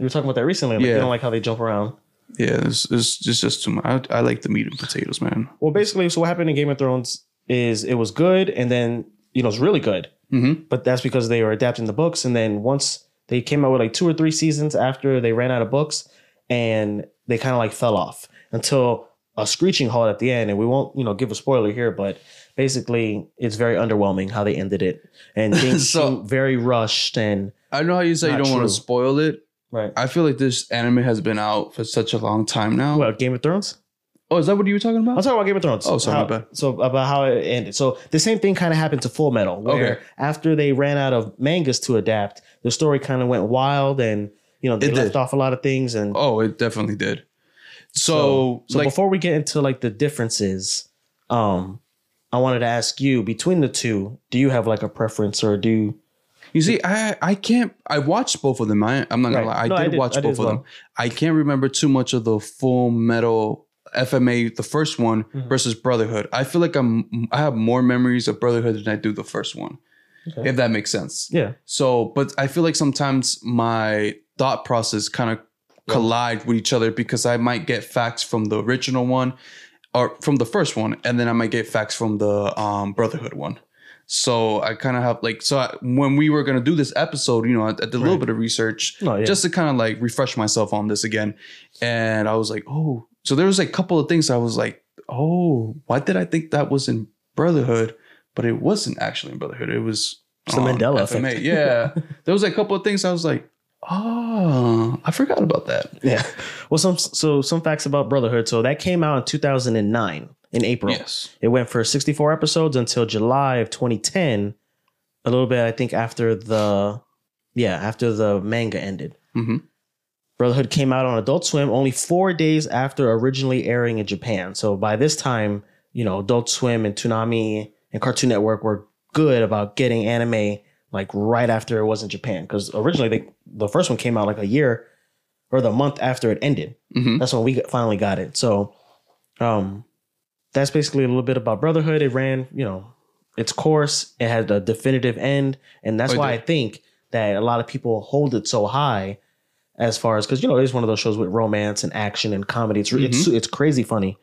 You were talking about that recently. Like Yeah. You don't like how they jump around. Yeah, it's, it's, it's just too much. I, I like the meat and potatoes, man. Well, basically, so what happened in Game of Thrones is it was good, and then you know it's really good. Mm-hmm. But that's because they were adapting the books, and then once they came out with like two or three seasons after they ran out of books, and they kind of like fell off until a screeching halt at the end. And we won't, you know, give a spoiler here, but basically, it's very underwhelming how they ended it, and things So- seem very rushed and I know how you say you don't want to spoil it. right. I feel like this anime has been out for such a long time now. Well, Game of Thrones. oh, is that what you were talking about? I'm talking about Game of Thrones. Oh, sorry, How- my bad. So about how it ended. So the same thing kind of happened to Full Metal, where Okay. after they ran out of mangas to adapt, the story kind of went wild, and you know they It left did. off a lot of things. And Oh, it definitely did. So, so like, before we get into like the differences, um, I wanted to ask you between the two, do you have like a preference, or do you, You see, I I can't. I watched both of them. I, I'm not gonna Right. lie. I No, I did, did- watch I both as of well. them. I can't remember too much of the Full Metal FMA, the first one Mhm. versus Brotherhood. I feel like I'm. I have more memories of Brotherhood than I do the first one. Okay. If that makes sense. yeah, So, but I feel like sometimes my thought process kind of collide with each other because I might get facts from the original one or from the first one, and then I might get facts from the um, Brotherhood one. So I kind of have like so I, when we were gonna do this episode, you know, I, I did a little Right. bit of research no, yeah, just to kind of like refresh myself on this again, and I was like, oh, so there was a couple of things I was like, oh, why did I think that was in Brotherhood, but it wasn't actually in Brotherhood. It was It's the Mandela FMA. effect. Yeah, there was a couple of things I was like, oh, I forgot about that. yeah. Well, some so some facts about Brotherhood. So that came out in 2009 in April. Yes. It went for 64 episodes until July of 2010. A little bit, I think, after the yeah, after the manga ended. Mhm. Brotherhood came out on Adult Swim only four days after originally airing in Japan. So by this time, you know, Adult Swim and Toonami and Cartoon Network were good about getting anime like right after it was in Japan because originally they the first one came out like a year or the month after it ended. Mhm. That's when we finally got it. So, um, that's basically a little bit about Brotherhood. It ran, you know, its course. It had a definitive end, and that's Oh, why I think that a lot of people hold it so high, as far as because you know it's one of those shows with romance and action and comedy. It's it's Mm-hmm. it's crazy funny.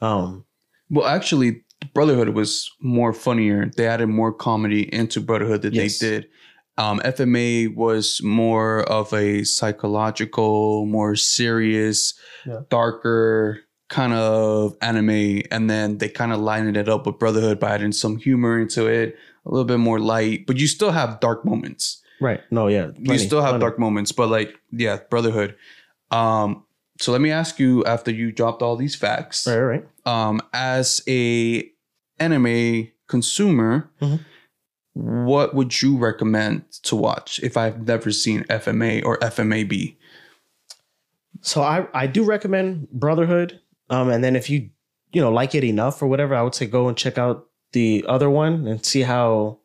Um, Well, actually, Brotherhood was more funnier. They added more comedy into Brotherhood than Yes. they did. Um, FMA was more of a psychological, more serious, Yeah. darker kind of anime, and then they kind of lined it up with Brotherhood by adding some humor into it, a little bit more light, but you still have dark moments. right? No, yeah, you still have plenty. dark moments, but like, yeah, Brotherhood. Um, so let me ask you after you dropped all these facts Right, right. um, as a anime consumer, Mhm. what would you recommend to watch if I've never seen FMA or FMAB? So I I do recommend Brotherhood. Um, and then if you you know like it enough or whatever, I would say go and check out the other one and see how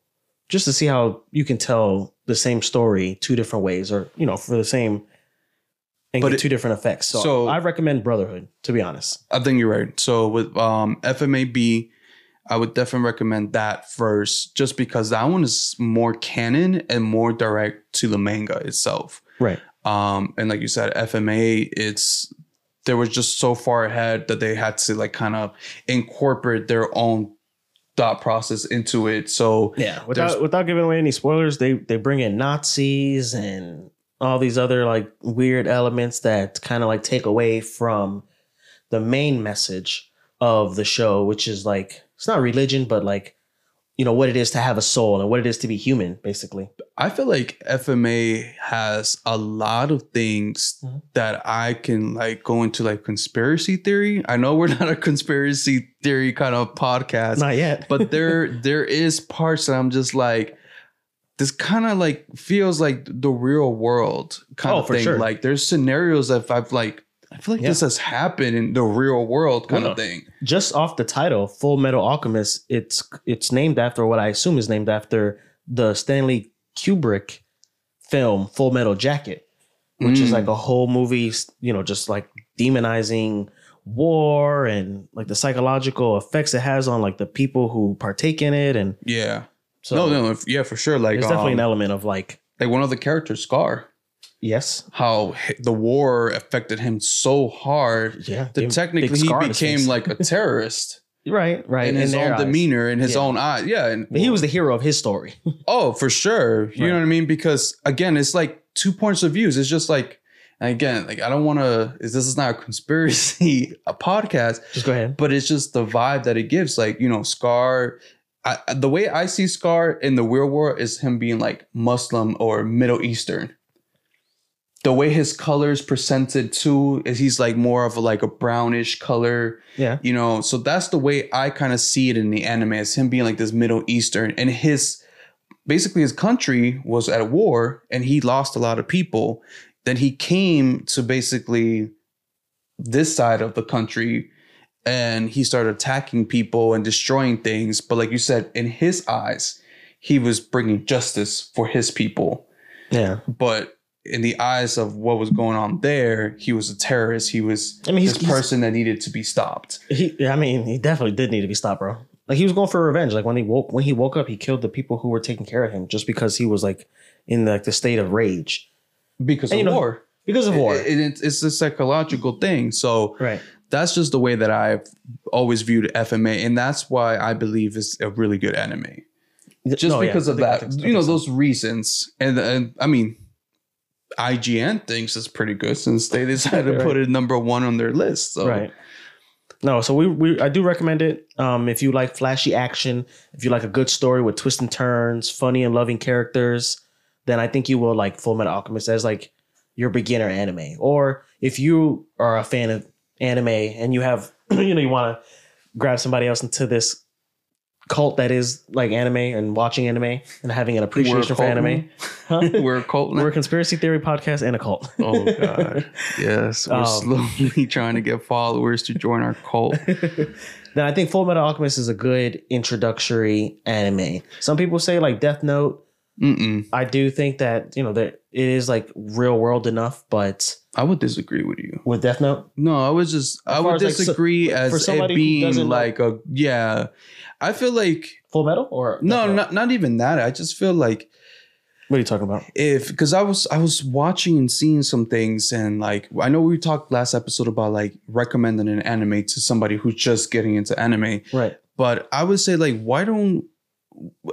just to see how you can tell the same story two different ways or you know for the same and But get it- two different effects. So, so- I recommend Brotherhood to be honest. I think you're right. So with um, FMAB, I would definitely recommend that first, just because that one is more canon and more direct to the manga itself. Right. Um, and like you said, FMA, it's they were just so far ahead that they had to like kind of incorporate their own thought process into it. So Yeah. Without without giving away any spoilers, they they bring in Nazis and all these other like weird elements that kind of like take away from the main message of the show, which is like it's not religion, but like you know what it is to have a soul and what it is to be human, basically. I feel like FMA has a lot of things Mhm. that I can like go into like conspiracy theory. I know we're not a conspiracy theory kind of podcast, Not yet, but there there is parts that I'm just like this kind of like feels like the real world kind Oh, of thing. sure. Like there's scenarios that I've like I feel like Yeah. this has happened in the real world kind Well, of thing. just off the title, Full Metal Alchemist, it's it's named after what I assume is named after the Stanley Kubrick film Full Metal Jacket, which is Mm. like a whole movie, you know, just like demonizing war and like the psychological effects it has on like the people who partake in it, and Yeah. So no, no, if, yeah, for sure. Like there's definitely um, an element of like like one of the characters, Scar. yes, how the war affected him so hard yeah, that technically he became like a terrorist right, right, in his own eyes. demeanor, in his Yeah. own eye. Yeah, and But he was the hero of his story. oh for sure. You Right. know what I mean? Because again, it's like two points of views. It's just like and again, like I don't want to. This is not a conspiracy a podcast, Just go ahead. but it's just the vibe that it gives. Like you know, Scar. I, the way I see Scar in the real world is him being like Muslim or Middle Eastern. The way his colors presented too is he's like more of a, like a brownish color, Yeah, you know. So that's the way I kind of see it in the anime as him being like this Middle Eastern, and his basically his country was at war and he lost a lot of people. Then he came to basically this side of the country and he started attacking people and destroying things. But like you said, in his eyes, he was bringing justice for his people. yeah. But in the eyes of what was going on there, he was a terrorist. He was I mean, he's- this person that needed to be stopped. He, I mean, he definitely did need to be stopped, bro. Like he was going for revenge. Like when he woke, when he woke up, he killed the people who were taking care of him just because he was like in like the state of rage Because And of you know- war. because of war. It- it- it's, it's a psychological thing. So right. That's just the way that I've always viewed FMA. And that's why I believe it's a really good anime. Just No, yeah, because of think- I that, think you know, so. those reasons. And, and I mean, IGN thinks it's pretty good since they decided to put it number one on their list. So right. No, so we, we I do recommend it. Um, if you like flashy action, if you like a good story with twists and turns, funny and loving characters, then I think you will like Full Metal Alchemist as like your beginner anime. Or if you are a fan of anime and you have you know you want to grab somebody else into this cult that is like anime and watching anime and having an appreciation for anime. Huh? We're a cult now. We're a conspiracy theory podcast and a cult. Oh god. Yes. We're Um, slowly trying to get followers to join our cult. now I think Full Metal Alchemist is a good introductory anime. Some people say like Death Note. Mm-mm. I do think that you know that it is like real world enough, but I would disagree with you. with Death Note, No, I was just I would as, like, so- disagree as it being know- like a yeah. I feel like Full Metal or no, Death Note? not not even that. I just feel like What are you talking about? if because I was I was watching and seeing some things and like I know we talked last episode about like recommending an anime to somebody who's just getting into anime, Right. but I would say like why don't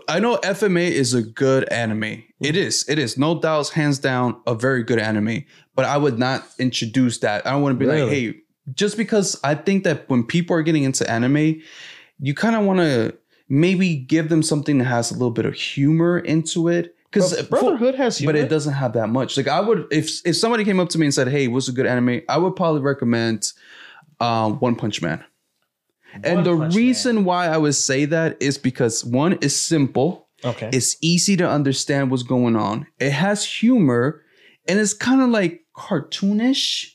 I know FMA is a good anime. It is. It is. No doubts, hands down, a very good anime. But I would not introduce that. I don't want to be like, hey, just because I think that when people are getting into anime, you kind of want to maybe give them something that has a little bit of humor into it. Because Brotherhood has humor. but it doesn't have that much. Like I would, if if somebody came up to me and said, "Hey, what's a good anime?" I would probably recommend uh, One Punch Man. And the Punch reason why I would say that is because one is simple. Okay. It's easy to understand what's going on. It has humor, and it's kind of like cartoonish.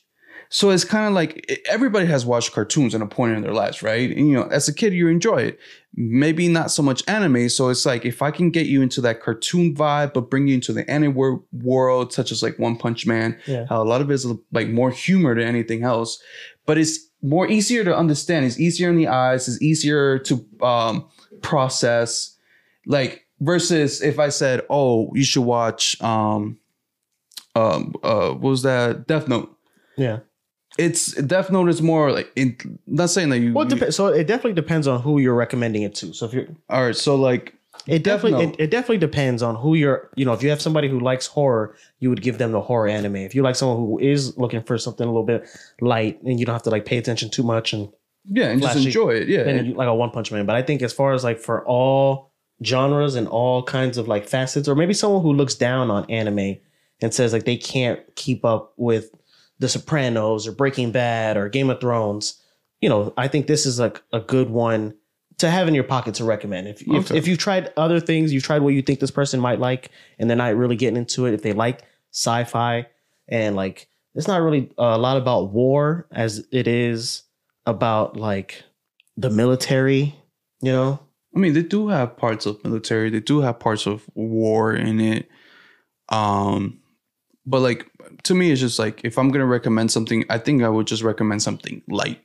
So it's kind of like everybody has watched cartoons at a point in their lives, right? And, you know, as a kid, you enjoy it. Maybe not so much anime. So it's like if I can get you into that cartoon vibe, but bring you into the anime world, such as like One Punch Man, Yeah. how a lot of it is like more humor than anything else, but it's more easier to understand. It's easier in the eyes. It's easier to um, process. Like versus if I said, "Oh, you should watch," um, um, uh, what was that? Death Note. yeah. It's Death Note is more like in, not saying that you. Well, it you- so it definitely depends on who you're recommending it to. So if you're, all right, so like it definitely it, it definitely depends on who you're. You know, if you have somebody who likes horror, you would give them the horror anime. If you like someone who is looking for something a little bit light and you don't have to like pay attention too much, and yeah, and just enjoy it. Yeah, then you, like a One Punch Man. But I think as far as like for all genres and all kinds of like facets, or maybe someone who looks down on anime and says like they can't keep up with The Sopranos or Breaking Bad or Game of Thrones, you know, I think this is like a good one to have in your pocket to recommend. If if, Okay. if you've tried other things, you've tried what you think this person might like, and they're not really getting into it. If they like sci-fi and like it's not really a lot about war as it is about like the military, you know. I mean, they do have parts of military. They do have parts of war in it. Um, but like to me, it's just like if I'm gonna recommend something, I think I would just recommend something light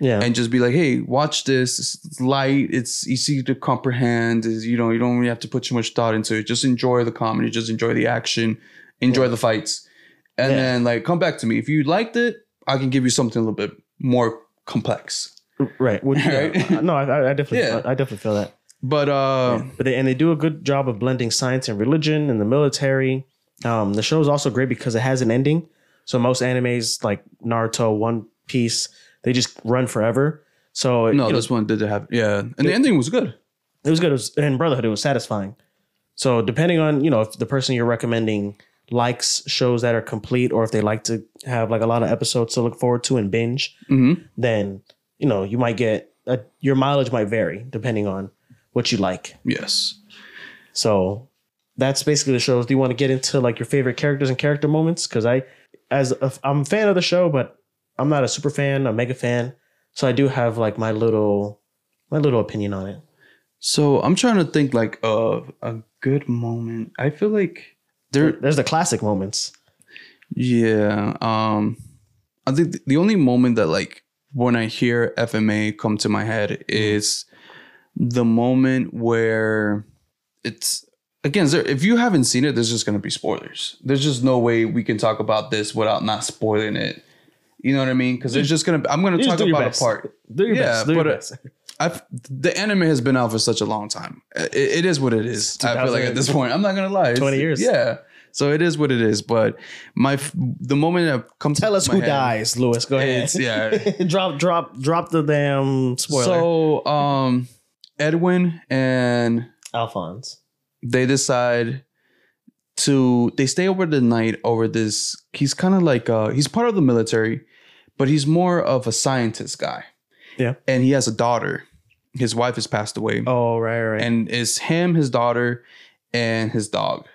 Yeah. and just be like, "Hey, watch this. It's light. It's easy to comprehend. Is you know, you don't really have to put too much thought into it. Just enjoy the comedy. Just enjoy the action. Enjoy Yeah. the fights, and Yeah. then like come back to me if you liked it. I can give you something a little bit more complex. right. Would, Right? yeah. No, I, I definitely, Yeah. I, definitely feel that. But uh, But they, and they do a good job of blending science and religion and the military. Um, the show is also great because it has an ending. So most animes like Naruto, One Piece, they just run forever. So no, you know, this one did have yeah, and the ending was good. it was good. It was, and Brotherhood, it was satisfying. So depending on you know if the person you're recommending likes shows that are complete, or if they like to have like a lot of episodes to look forward to and binge, Mm-hmm. then you know you might get a, your mileage might vary depending on what you like. Yes. So that's basically the shows. Do you want to get into like your favorite characters and character moments? Because I, as a, I'm a fan of the show, but I'm not a super fan, a mega fan. So I do have like my little, my little opinion on it. So I'm trying to think like of a good moment. I feel like there There's the classic moments. yeah. Um I think the only moment that like when I hear FMA come to my head is the moment where it's again if you haven't seen it there's just going to be spoilers. There's just no way we can talk about this without not spoiling it. You know what I mean? Cuz it's just to I'm to talk about a part. Do your Yeah, best. Do your but, uh, best. I've the anime has been out for such a long time. It, it is what it is. I feel like at this point, I'm not gonna lie, It's- 20 years. Yeah, so it is what it is. But my the moment that comes Tell us who head- dies, Lewis. Go ahead. Yeah. drop, drop, drop the damn spoiler. So um, Edward and Alphonse. they decide to they stay over the night over this. He's kind of like uh he's part of the military, but he's more of a scientist guy. Yeah. and he has a daughter. His wife has passed away. Oh, right, right. and it's him, his daughter, and his dog.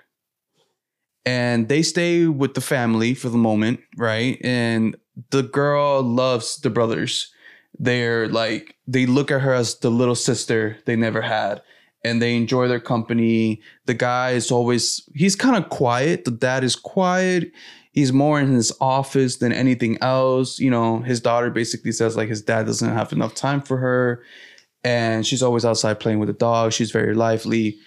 And they stay with the family for the moment, right? And the girl loves the brothers. they're like they look at her as the little sister they never had and they enjoy their company. The guy is always he's kind of quiet. The dad is quiet. He's more in his office than anything else. You know his daughter basically says like his dad doesn't have enough time for her. And she's always outside playing with the dog. She's very lively.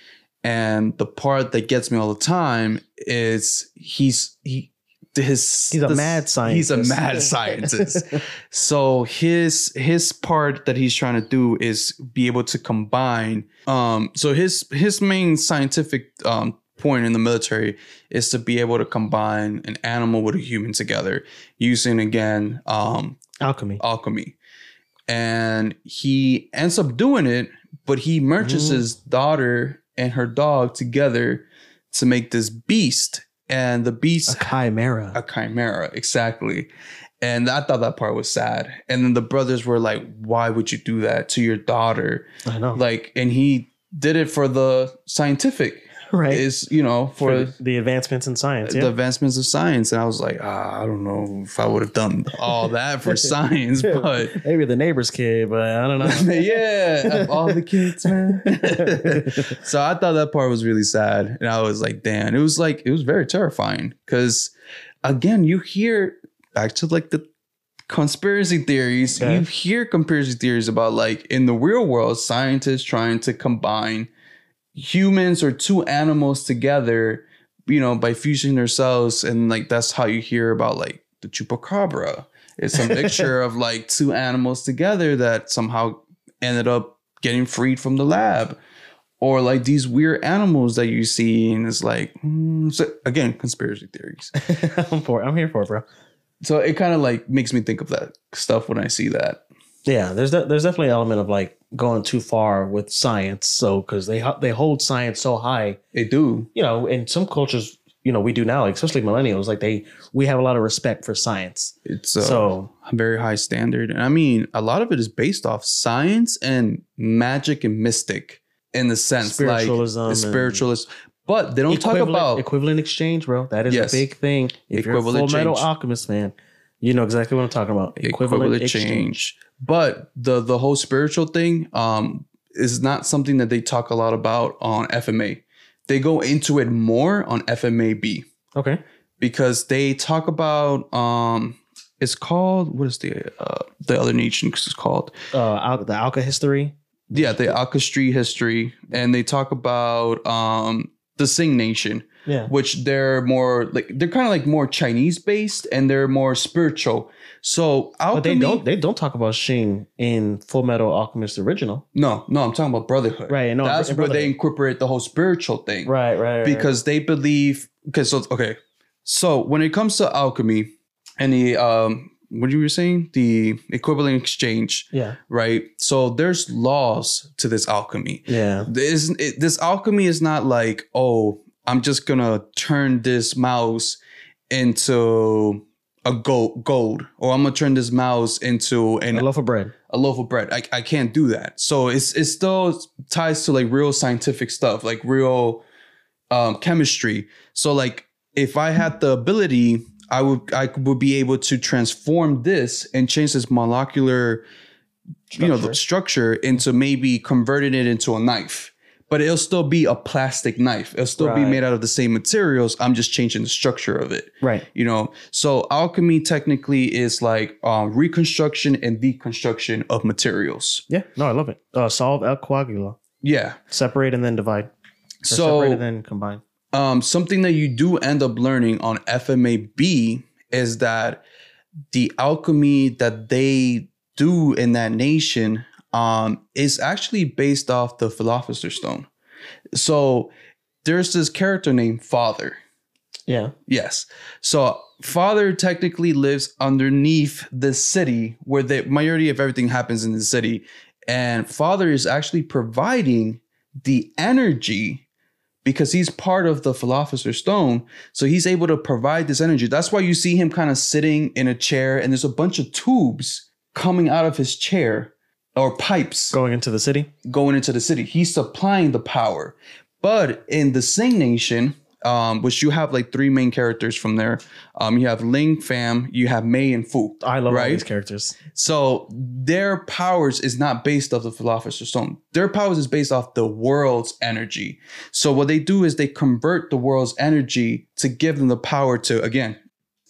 And the part that gets me all the time is he's he his He's a mad scientist. He's a mad scientist. so his his part that he's trying to do is be able to combine. Um, so his his main scientific um point in the military is to be able to combine an animal with a human together using again um Alchemy. alchemy. And he ends up doing it, but he merges Mm. his daughter and her dog together to make this beast. And the beast A chimera. a chimera exactly and i thought that part was sad and then the brothers were like why would you do that to your daughter I know. like and he did it for the scientific right. is you know for, For the advancements in science. the advancements of science and i was like ah, i don't know if i would have done all that for science but Maybe the neighbor's kid, but I don't know. yeah all the kids man so I thought that part was really sad. And I was like, damn, it was like, it was very terrifying. Cause again, you hear back to like the conspiracy theories, Okay. you hear conspiracy theories about like in the real world, scientists trying to combine humans or two animals together, you know, by fusing their cells. And like that's how you hear about like the chupacabra. It's a mixture of like two animals together that somehow ended up getting freed from the lab or like these weird animals that you see and it's like mm, so again conspiracy theories I'm for it. I'm here for it, bro. so it kind of like makes me think of that stuff when i see that Yeah, there's de- there's definitely an element of like going too far with science. So because they they hold science so high, they do you know, in some cultures, you know, we do now, especially millennials, like they we have a lot of respect for science. it's uh, so a very high standard and i mean a lot of it is based off science and magic and mystic in the sense Spiritualism like spiritualist but they don't talk about equivalent exchange, bro. That is Yes. a big thing. If you're a Equivalent Full Metal. Alchemist fan, you know exactly what I'm talking about. equivalent, change. But the the whole spiritual thing um is not something that they talk a lot about on FMA. They go into it more on FMAB Okay. because they talk about um it's called what is the uh the other nation is called? Uh, Al- the Alkahestry. Yeah, the Alkahestry history and they talk about um the Xing Nation Yeah. which they're more like they're kind of like more Chinese based and they're more spiritual. So alchemy, But they don't they don't talk about Xing in Full Metal Alchemist original. No, no, I'm talking about brotherhood. Right, no, that's where they incorporate the whole spiritual thing. Right, right, right. Because they believe. Okay, so okay, so when it comes to alchemy and the um, what you were saying, the equivalent exchange, yeah, right? So there's laws to this alchemy. yeah, This it, this alchemy is not like oh, I'm just gonna turn this mouse into a gold, gold, or I'm gonna turn this mouse into an a loaf of bread. a loaf of bread. I, I can't do that. So it's it still ties to like real scientific stuff, like real um, chemistry. So like if I had the ability, I would I would be able to transform this and change this molecular, you know, the structure into maybe converting it into a knife. But it'll still be a plastic knife. It'll still be made out of the same materials. I'm just changing the structure of it Right. you know so alchemy technically is like um, reconstruction and deconstruction of materials Yeah. No, I love it. Uh, solve et coagula. yeah Separate and then divide. Or so separate and then combine. um, something that you do end up learning on fmab is that the alchemy that they do in that nation um, is actually based off the philosopher's stone so there's this character named father Yeah. Yes. So father technically lives underneath the city where the majority of everything happens in the city. And father is actually providing the energy because he's part of the philosopher's stone. So he's able to provide this energy. That's why you see him kind of sitting in a chair and there's a bunch of tubes coming out of his chair or pipes Going into the city. going into the city. He's supplying the power. But in the Xing Nation, um, which you have like three main characters from there. Um, you have Ling, Fam, you have Mei, and Fu. I love all right? these characters. So their powers is not based off the Philosopher's Stone. Their powers is based off the world's energy. So what they do is they convert the world's energy to give them the power to again,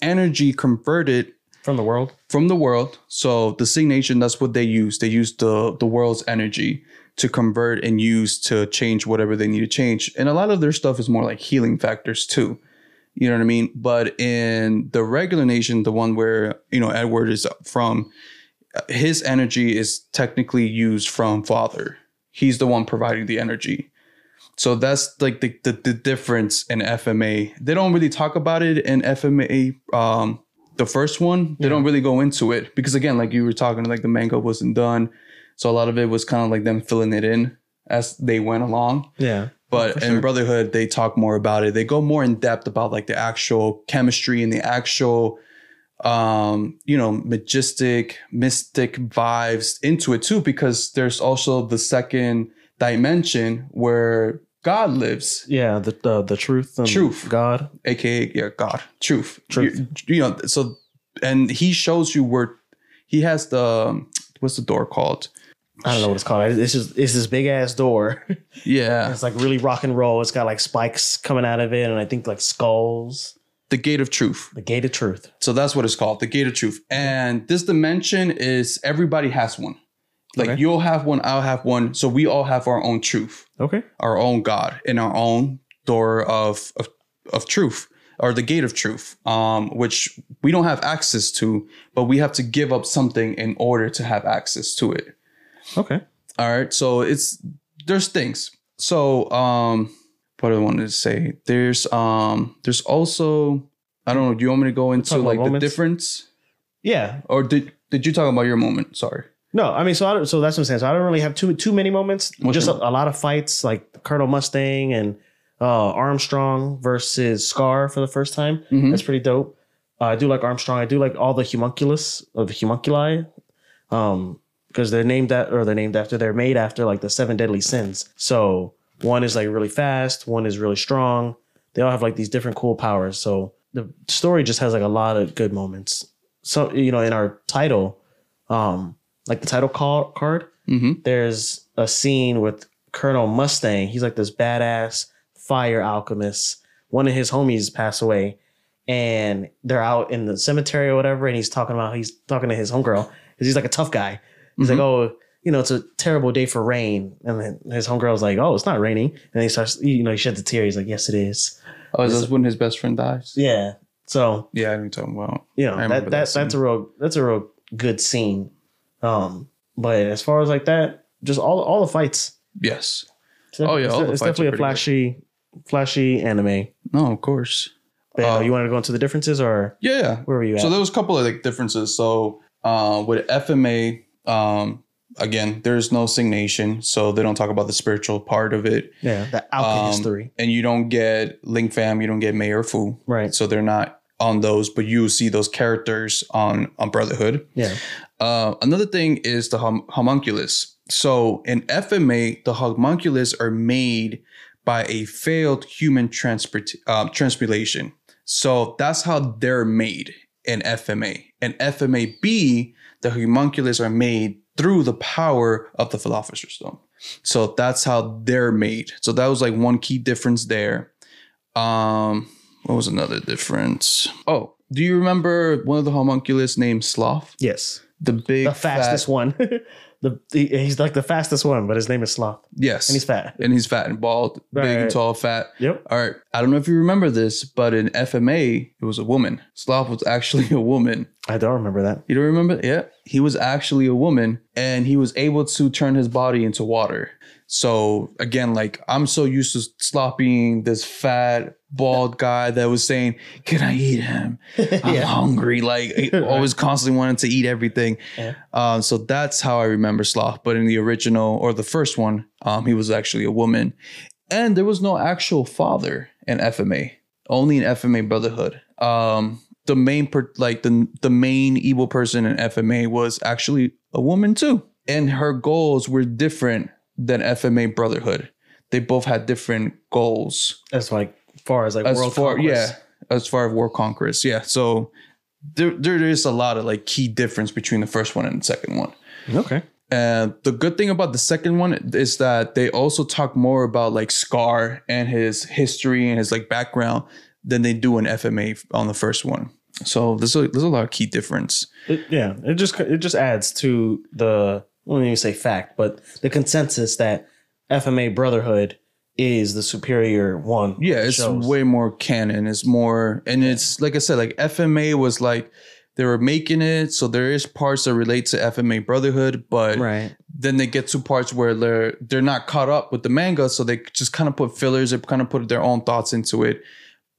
energy converted From the world. from the world. So the Xing Nation, that's what they use. They use the the world's energy to convert and use to change whatever they need to change. And a lot of their stuff is more like healing factors too. You know what I mean? But in the regular nation, the one where, you know, Edward is from, his energy is technically used from father. He's the one providing the energy. So that's like the, the, the difference in FMA. They don't really talk about it in FMA. Um, the first one, they don't really go into it because again, like you were talking, like the manga wasn't done. So a lot of it was kind of like them filling it in as they went along. Yeah. But For in. Brotherhood, they talk more about it. They go more in depth about like the actual chemistry and the actual, um, you know, majestic, mystic vibes into it too, because there's also the second dimension where God lives, Yeah. The the, the truth. And Truth. God. aka yeah, God, truth, Truth. You, you know, so and he shows you where he has the what's the door called? I don't know what it's called. It's just it's this big ass door. Yeah, it's like really rock and roll. It's got like spikes coming out of it, and I think like skulls. the gate of truth. The gate of truth. So that's what it's called, the gate of truth. And this dimension is everybody has one. Like Okay. you'll have one, I'll have one. So we all have our own truth, Okay. our own God, and our own door of of, of truth or the gate of truth, um, which we don't have access to, but we have to give up something in order to have access to it. Okay. All right. So it's there's things. So um what I wanted to say? There's um there's also I don't know, do you want me to go into like the difference? Yeah. Or did did you talk about your moment? Sorry. No, I mean, so I don't, so that's what I'm saying. So I don't really have too too many moments. What's Just a, your- a lot of fights, like Colonel Mustang and uh, Armstrong versus Scar for the first time. Mhm. That's pretty dope. Uh, I do like Armstrong. I do like all the homunculus of the homunculi, um, because they're named that or they're named after they're made after like the seven deadly sins. So one is like really fast, one is really strong. They all have like these different cool powers. So the story just has like a lot of good moments. So you know, in our title, um, like the title call, card, Mm-hmm. there's a scene with Colonel Mustang. He's like this badass fire alchemist. One of his homies passed away, and they're out in the cemetery or whatever. And he's talking about he's talking to his homegirl because he's like a tough guy. He's like, oh, you know, it's a terrible day for rain. And then his homegirl's like, oh, it's not raining. And he starts, you know, he sheds a tear. He's like, yes, it is. Oh, is this when his best friend dies? Yeah. So Yeah, I you're talking about. you know that, that, that that's a real that's a real good scene. Um, but as far as like that, just all all the fights. Yes. It's Oh, yeah, it's, all the it's fights definitely a pretty good. flashy, flashy anime. No, of course. But uh, Uh, you wanted to go into the differences, or Yeah, yeah. where were you at? So there was a couple of like differences. So uh, with FMA, um, again, there's no Xing nation, so they don't talk about the spiritual part of it. yeah, the alchemist Um, history, And you don't get Ling Fam, you don't get Mayor Fu. right? So they're not on those, but you see those characters on on Brotherhood. Yeah, Uh, another thing is the homunculus. So in FMA, the homunculus are made by a failed human transport transplantation. So that's how they're made in FMA. And FMAB, the homunculus are made through the power of the Philosopher's Stone. So that's how they're made. So that was like one key difference there. Um, what was another difference? Oh, do you remember one of the homunculus named Sloth? yes, The big the fastest fat- one. the, the he's like the fastest one, but his name is Sloth, Yes. and he's fat. and he's fat and bald, big and tall, fat. Yep. All right. I don't know if you remember this, but in FMA, it was a woman. Sloth was actually a woman. I don't remember that. You don't remember? Yeah. He was actually a woman and he was able to turn his body into water. So again, like I'm so used to slopping this fat, bald guy that was saying, Can I eat him? I'm yeah. hungry. Like always constantly wanted to eat everything. Yeah. Um, so that's how I remember Sloth. But in the original or the first one, um, he was actually a woman. And there was no actual father in FMA, only in FMA Brotherhood. Um, the main per- like the the main evil person in FMA was actually a woman too. And her goals were different than FMA Brotherhood. They both had different goals. That's like As far as like as world far conquest. yeah as far as war conquerors yeah so there, there is a lot of like key difference between the first one and the second one Okay. and the good thing about the second one is that they also talk more about like scar and his history and his like background than they do in fma on the first one so there's a, there's a lot of key difference It, yeah, it just it just adds to the Won't even say fact, but the consensus that FMA Brotherhood is the superior one. Yeah, it's shows. way more canon. It's more, and it's like I said, like FMA was like they were making it, so there is parts that relate to FMA Brotherhood, but right. then they get to parts where they're they're not caught up with the manga, so they just kind of put fillers, they kind of put their own thoughts into it.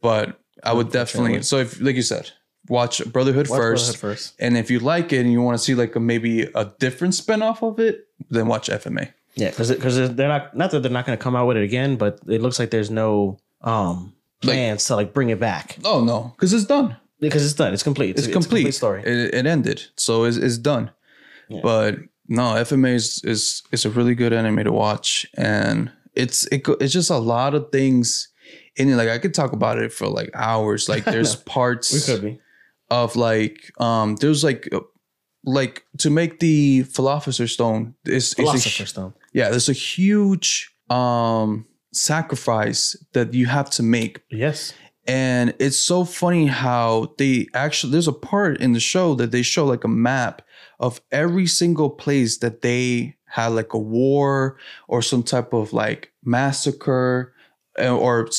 But I hmm, would definitely, so if like you said, watch Brotherhood Watch first, Brotherhood first. and if you like it and you want to see like a, maybe a different spin off of it, then watch FMA. Yeah, because because they're not not that they're not going to come out with it again, but it looks like there's no um Like- plans to like bring it back Oh no, because it's done. because it's done. It's complete. it's, a- complete. a story. It, it ended, so it's, it's done. Yeah. But no, FMA is, is is a really good anime to watch, and it's it, it's just a lot of things in it. Like I could talk about it for like hours. Like there's parts we could be of like um there's like uh, like to make the philosopher's stone. It's, it's a, stone. yeah, there's a huge um sacrifice that you have to make Yes. and it's so funny how they actually there's a part in the show that they show like a map of every single place that they had like a war or some type of like massacre uh, or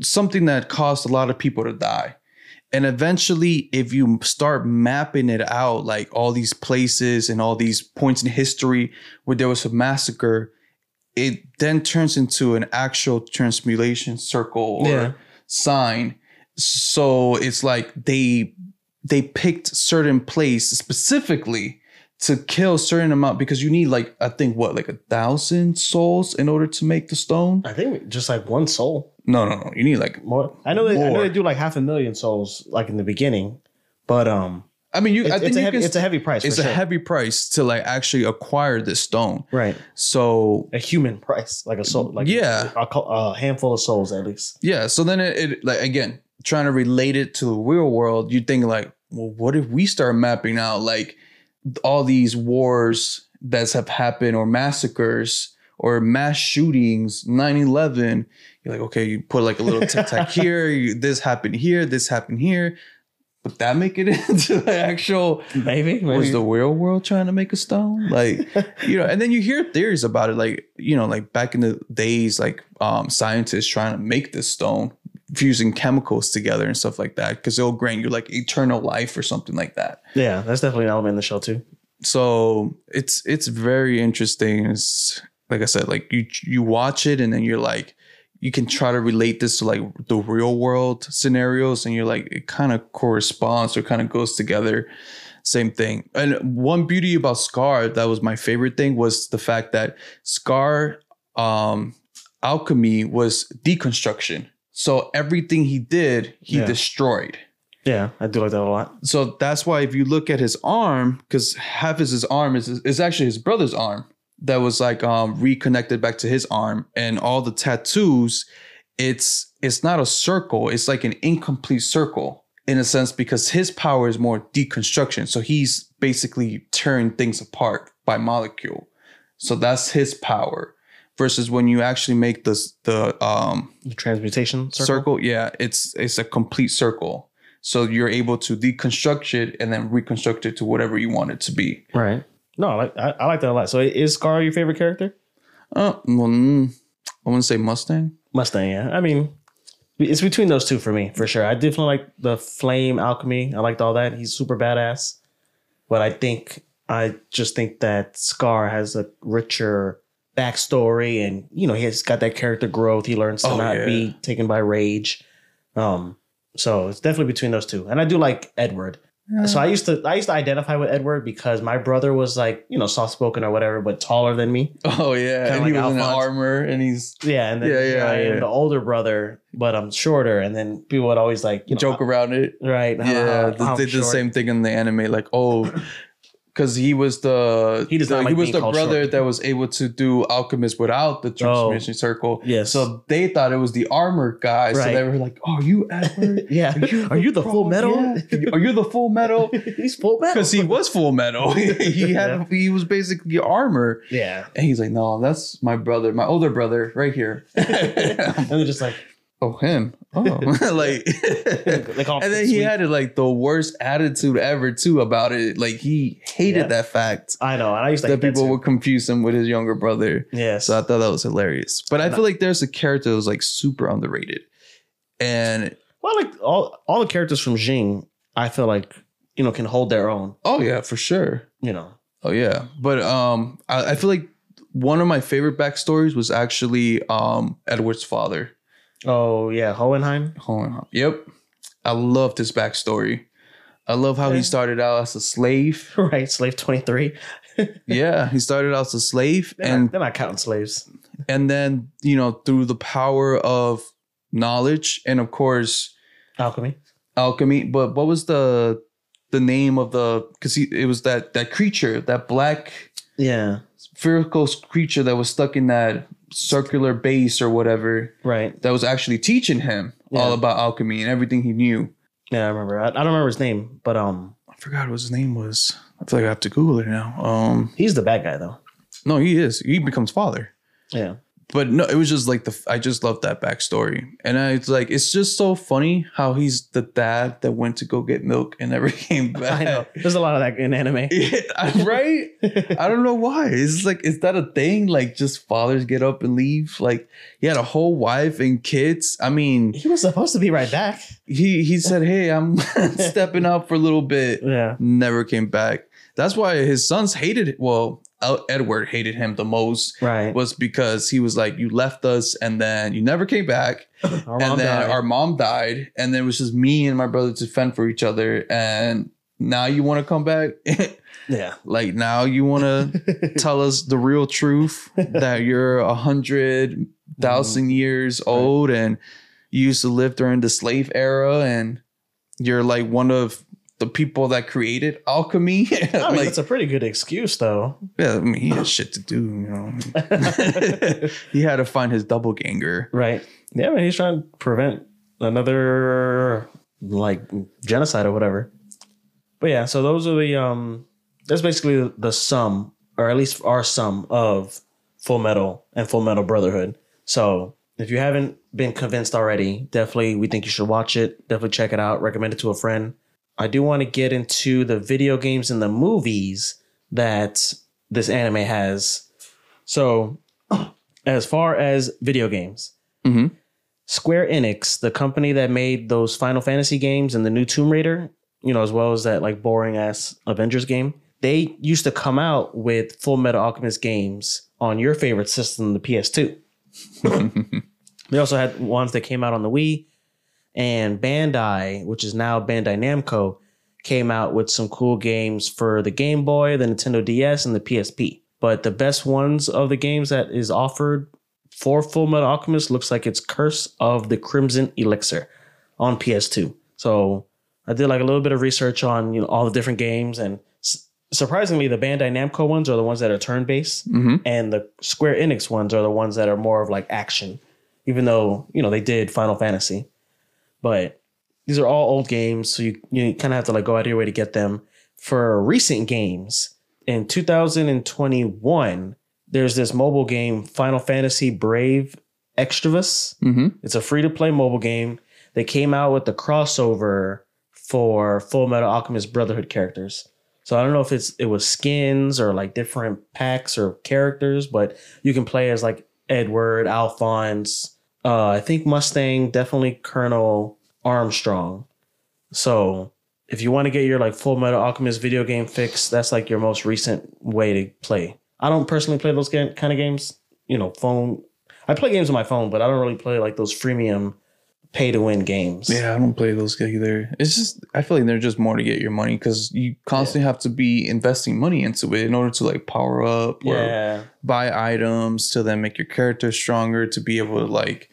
something that caused a lot of people to die and eventually if you start mapping it out like all these places and all these points in history where there was a massacre it then turns into an actual transmutation circle or Yeah. sign. So it's like they they picked certain place specifically to kill a certain amount because you need like I think what like a thousand souls in order to make the stone. I think just like one soul. No, no, no. You need like More. I know they, I know they do like half a million souls like in the beginning, but um, I mean you it's, I think it's a you heavy, can, it's a heavy price. it's a sure. heavy price to like actually acquire this stone. right. So A human price, like a soul, like Yeah. a, a handful of souls at least. Yeah. So then it, it like again trying to relate it to the real world. You think like, well, what if we start mapping out like all these wars that have happened or massacres or mass shootings, 9-11. You're like, okay, you put like a little tic tac here. You, this happened here. This happened here. but that make it into the actual Maybe, maybe. was the real world trying to make a stone like you know and then you hear theories about it like you know like back in the days like um scientists trying to make this stone fusing chemicals together and stuff like that because it'll grant you like eternal life or something like that. Yeah, that's definitely an element in the show too. so it's it's very interesting. It's like i said like you you watch it and then you're like you can try to relate this to like the real world scenarios and you're like it kind of corresponds or kind of goes together. Same thing. And one beauty about scar that was my favorite thing was the fact that scar um alchemy was deconstruction so everything he did he Yeah. destroyed Yeah, I do like that a lot. so that's why if you look at his arm, because half is his arm is is actually his brother's arm that was like um reconnected back to his arm, and all the tattoos, it's it's not a circle, it's like an incomplete circle in a sense because his power is more deconstruction. So he's basically tearing things apart by molecule. So that's his power. Versus when you actually make this the um The transmutation circle. circle. yeah it's it's a complete circle so you're able to deconstruct it and then reconstruct it to whatever you want it to be Right. No, I like I, I like that a lot. So is Scar your favorite character? uh, well, mm, i wouldn't say mustang Mustang, yeah. I mean, it's between those two for me, for sure. I definitely like the flame alchemy. I liked all that. He's super badass. But I think I just think that Scar has a richer backstory and you know, he's got that character growth. He learns to Oh, not yeah. be taken by rage. Um, so it's definitely between those two. And I do like Edward. So I used to I used to identify with Edward because my brother was like, you know, soft spoken or whatever, but taller than me. oh yeah Kinda and he like was in armor and he's Yeah, and then Yeah, yeah, yeah, I am the older brother, but I'm shorter. And then people would always like you know, joke around it right? how- yeah how- they I'm did the same thing in the anime like oh because he was the He does not like he was the brother that was able to do alchemist without the oh, transformation circle. Yes. So they thought it was the armor guy. So they were like, "Oh, are you Edward? Yeah. Are you the full metal? Yeah. Are you the full metal?" He's full metal. Because he was full metal. he had Yeah. he was basically armor. Yeah. And he's like, "No, that's my brother, my older brother, right here." and they're just like, oh, him. Oh, like. And then he sweet. had like the worst attitude ever too about it. Like he hated Yeah. that fact I know. And I used to that hate that people would confuse him with his younger brother. Yes. So I thought that was hilarious. But I feel like there's a character that was like super underrated. And well, like all all the characters from Xing, I feel like you know can hold their own. oh yeah, for sure. You know. Oh yeah. But um I, I feel like one of my favorite backstories was actually um Edward's father. Oh yeah, Hohenheim. Hohenheim. Yep. I loved his backstory. I love how Yeah. he started out as a slave. Right, slave twenty three. yeah, he started out as a slave They're, and not, they're not counting slaves. and then you know through the power of knowledge and of course Alchemy. alchemy but what was the the name of the because it was that that creature that black Yeah. spherical creature that was stuck in that circular base or whatever Right. that was actually teaching him all about alchemy and everything he knew Yeah, I remember. I, I don't remember his name, but um, i forgot what his name was i feel like i have to google it now um he's the bad guy though. no he is he becomes father Yeah. But no, it was just like the I just love that backstory, and I, it's like it's just so funny how he's the dad that went to go get milk and never came back. I know. There's a lot of that in anime. Yeah, right? I don't know why. It's like is that a thing? Like just fathers get up and leave? Like he had a whole wife and kids. I mean, he was supposed to be right back. he he said, "Hey, I'm stepping out for a little bit." Yeah. Never came back. That's why his sons hated. Well, Edward hated him the most Right. was because he was like, "You left us, and then you never came back, Our and then died. our mom died, and then it was just me and my brother to fend for each other, and now you want to come back, yeah. like now you want to tell us the real truth that you're a hundred thousand mm-hmm. years old and you used to live during the slave era, and you're like one of." The people that created alchemy, I mean, like, that's a pretty good excuse though. yeah, I mean, he had shit to do, you know. he had to find his double ganger. Right. Yeah, man, he's trying to prevent another like genocide or whatever. But yeah, so those are the um that's basically the sum, or at least our sum of Full Metal and Full Metal Brotherhood. So if you haven't been convinced already, definitely we think you should watch it. Definitely check it out. Recommend it to a friend. I do want to get into the video games and the movies that this anime has. So as far as video games, Mhm. Square Enix, the company that made those Final Fantasy games and the new Tomb Raider, you know, as well as that like boring ass Avengers game, they used to come out with Full Metal Alchemist games on your favorite system, the PS2. They also had ones that came out on the Wii, and Bandai, which is now Bandai Namco, came out with some cool games for the Game Boy, the Nintendo DS, and the PSP. But the best ones of the games that is offered for Full Metal Alchemist looks like it's Curse of the Crimson Elixir on PS2. So I did like a little bit of research on you know all the different games, and s- surprisingly, the Bandai Namco ones are the ones that are turn based, Mhm. and the Square Enix ones are the ones that are more of like action. Even though you know they did Final Fantasy, but these are all old games, so you you kind of have to like go out of your way to get them. For recent games, in 2021, there's this mobile game, Final Fantasy Brave Exvius. Mm-hmm. It's a free to play mobile game. They came out with the crossover for Full Metal Alchemist Brotherhood characters. So I don't know if it's it was skins or like different packs or characters, but you can play as like Edward, Alphonse, uh, I think Mustang, definitely Colonel Armstrong. So if you want to get your like Full Metal Alchemist video game fix, that's like your most recent way to play. I don't personally play those ga- kind of games. You know, phone. I play games on my phone, but I don't really play like those freemium pay to win games. Yeah, I don't play those either. It's just I feel like they're just more to get your money because you constantly have to be investing money into it in order to like power up or Yeah. buy items to then make your character stronger to be able to like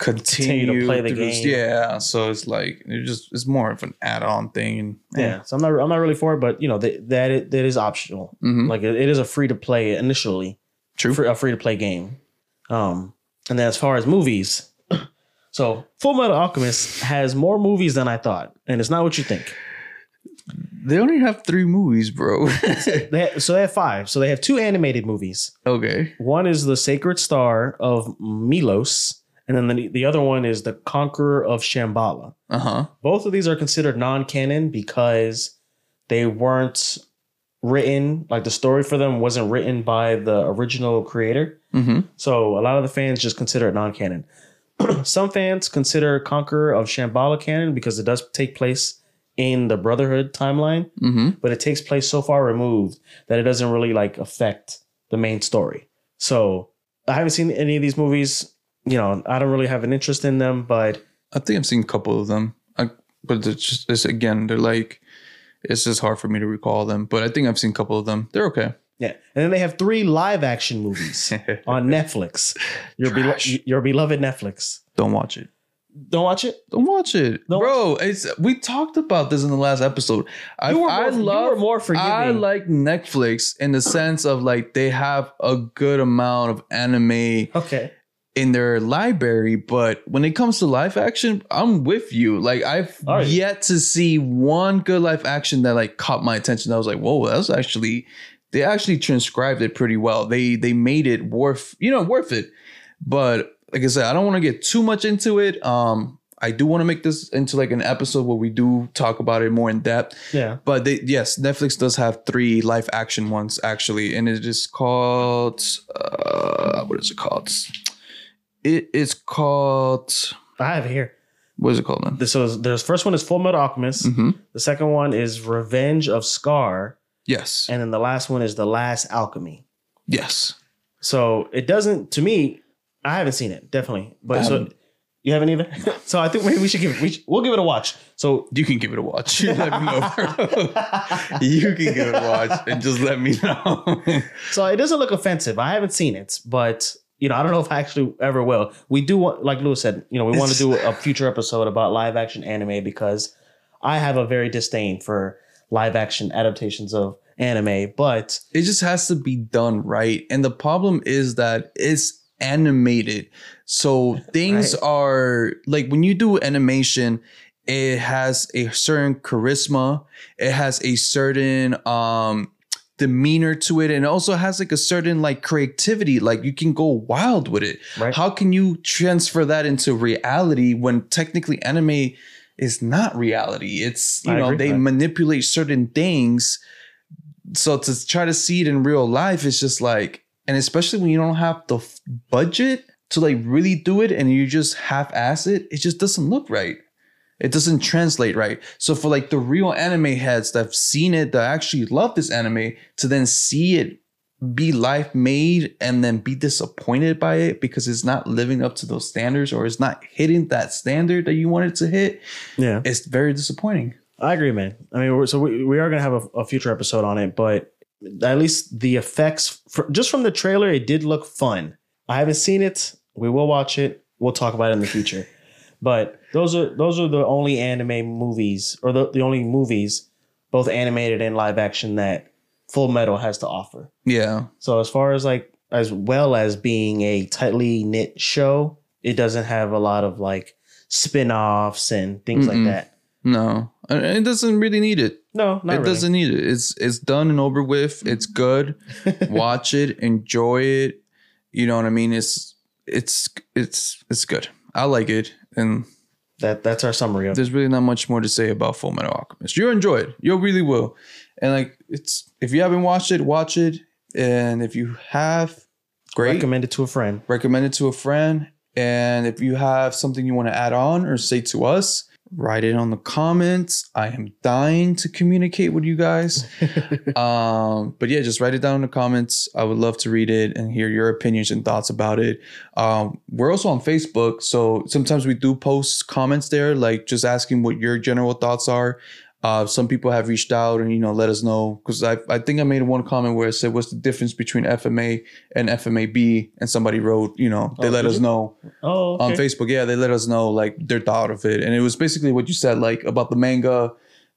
continue, to play the game. Yeah, so it's like it just it's more of an add-on thing. And Yeah, so I'm not I'm not really for it, but you know that that it, that is optional. Mhm. Like it, it is a free to play initially, True. free, a free to play game. Um, and then as far as movies, so Full Metal Alchemist has more movies than I thought, and it's not what you think. They only have three movies, bro. They ha- so they have five. So they have two animated movies. okay. One is the Sacred Star of Milos, and then the, the other one is the Conqueror of Shambhala. Uh huh. Both of these are considered non-canon because they weren't written like the story for them wasn't written by the original creator. Mm-hmm. So a lot of the fans just consider it non-canon. Some fans consider Conqueror of Shambhala canon because it does take place in the Brotherhood timeline, Mm-hmm. but it takes place so far removed that it doesn't really like affect the main story. So I haven't seen any of these movies. You know, I don't really have an interest in them, but I think I've seen a couple of them. I, but it's just it's again, they're like it's just hard for me to recall them. But I think I've seen a couple of them. They're okay. yeah. And then they have three live action movies on Netflix. Your, Trash. your beloved Netflix. Don't watch it. Don't watch it. Don't watch it, Don't bro. It's we talked about this in the last episode. I, more, I you love were more forgiving. I like Netflix in the sense of like they have a good amount of anime okay. In their library, but when it comes to live action, I'm with you. Like I've right. yet to see one good live action that like caught my attention. I was like, whoa, that's actually they actually transcribed it pretty well. They they made it worth you know worth it. But like I said, I don't want to get too much into it. Um, I do want to make this into like an episode where we do talk about it more in depth. Yeah. But they, yes, Netflix does have three live action ones actually, and it is called uh, what is it called? It is called I have it here. what is it called then? This was there's first one is Full Metal Alchemist. Mhm. The second one is Revenge of Scar, Yes, and then the last one is The Last Alchemy. yes. So it doesn't to me. I haven't seen it definitely, but so you haven't either. so I think maybe we should give it. We should, we'll give it a watch. So You can give it a watch. let me know. you can give it a watch and just let me know. so it doesn't look offensive. I haven't seen it, but you know I don't know if I actually ever will. We do want, like Lewis said, you know, we want to do a future episode about live action anime because I have a very disdain for live action adaptations of anime, but it just has to be done right. And the problem is that it's animated. So things Right. are like when you do animation, it has a certain charisma, it has a certain um demeanor to it and it also has like a certain like creativity like you can go wild with it. Right. how can you transfer that into reality when technically anime is not reality? It's you I know they manipulate certain things. So to try to see it in real life it's just like and especially when you don't have the budget to like really do it and you just half-ass it it just doesn't look right it doesn't translate right so for like the real anime heads that have seen it that actually love this anime to then see it be life made and then be disappointed by it because it's not living up to those standards or it's not hitting that standard that you wanted to hit yeah, it's very disappointing I agree, man. I mean, we're, so we, we are gonna have a, a future episode on it, but at least the effects, for, just from the trailer, it did look fun. I haven't seen it. We will watch it. We'll talk about it in the future. But those are those are the only anime movies, or the, the only movies, both animated and live action, that Full Metal has to offer. yeah. So as far as like as well as being a tightly knit show, it doesn't have a lot of like spin-offs and things Mm-mm. like that. no. It doesn't really need it. No, not it really. doesn't need it. It's it's done and over with. It's good. Watch it. Enjoy it. You know what i mean? It's it's it's it's good. I like it and That that's our summary of there's really not much more to say about Full Metal Alchemist. You'll enjoy it. You'll really will. And like it's if you haven't watched it, watch it. And if you have, great. Recommend it to a friend. Recommend it to a friend. And if you have something you want to add on or say to us, write it on the comments. I am dying to communicate with you guys. um, but yeah, just write it down in the comments. I would love to read it and hear your opinions and thoughts about it. Um, we're also on Facebook, so sometimes we do post comments there, like just asking what your general thoughts are. Uh, some people have reached out and you know let us know because I I think I made one comment where it said what's the difference between FMA and FMAB and somebody wrote you know they Oh, let us you? know Oh, on. Facebook. Yeah, they let us know like their thought of it, and it was basically what you said, like about the manga.